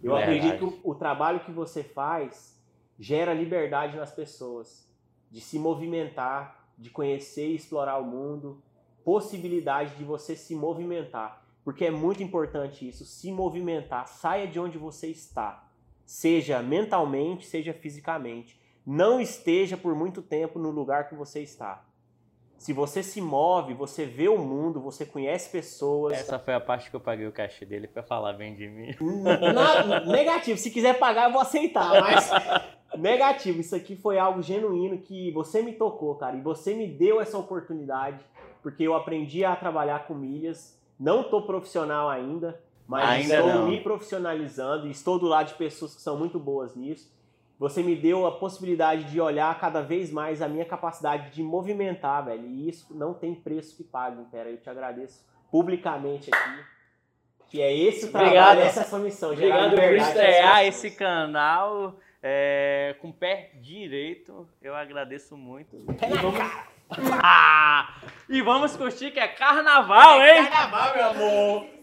Speaker 2: Eu
Speaker 1: Verdade.
Speaker 2: acredito que o, o trabalho que você faz gera liberdade nas pessoas, de se movimentar, de conhecer e explorar o mundo, possibilidade de você se movimentar. Porque é muito importante isso, se movimentar. Saia de onde você está. Seja mentalmente, seja fisicamente. Não esteja por muito tempo no lugar que você está. Se você se move, você vê o mundo, você conhece pessoas.
Speaker 1: Essa foi a parte que eu paguei o cachê dele pra falar bem de mim.
Speaker 2: Negativo. Se quiser pagar, eu vou aceitar. Mas negativo. Isso aqui foi algo genuíno que você me tocou, cara. E você me deu essa oportunidade. Porque eu aprendi a trabalhar com milhas. Não tô profissional ainda. Mas
Speaker 1: Ainda
Speaker 2: estou
Speaker 1: não.
Speaker 2: me profissionalizando. E estou do lado de pessoas que são muito boas nisso. Você me deu a possibilidade de olhar cada vez mais a minha capacidade de movimentar, velho. E isso não tem preço que pague, Pera. Eu te agradeço publicamente aqui. Que é esse o trabalho,
Speaker 1: Obrigado.
Speaker 2: essa é a sua missão.
Speaker 1: Obrigado por estrear esse canal é, com o pé direito. Eu agradeço muito.
Speaker 2: Pé na
Speaker 1: vamos... Ah! E vamos curtir que é carnaval, hein?
Speaker 2: Carnaval, meu amor!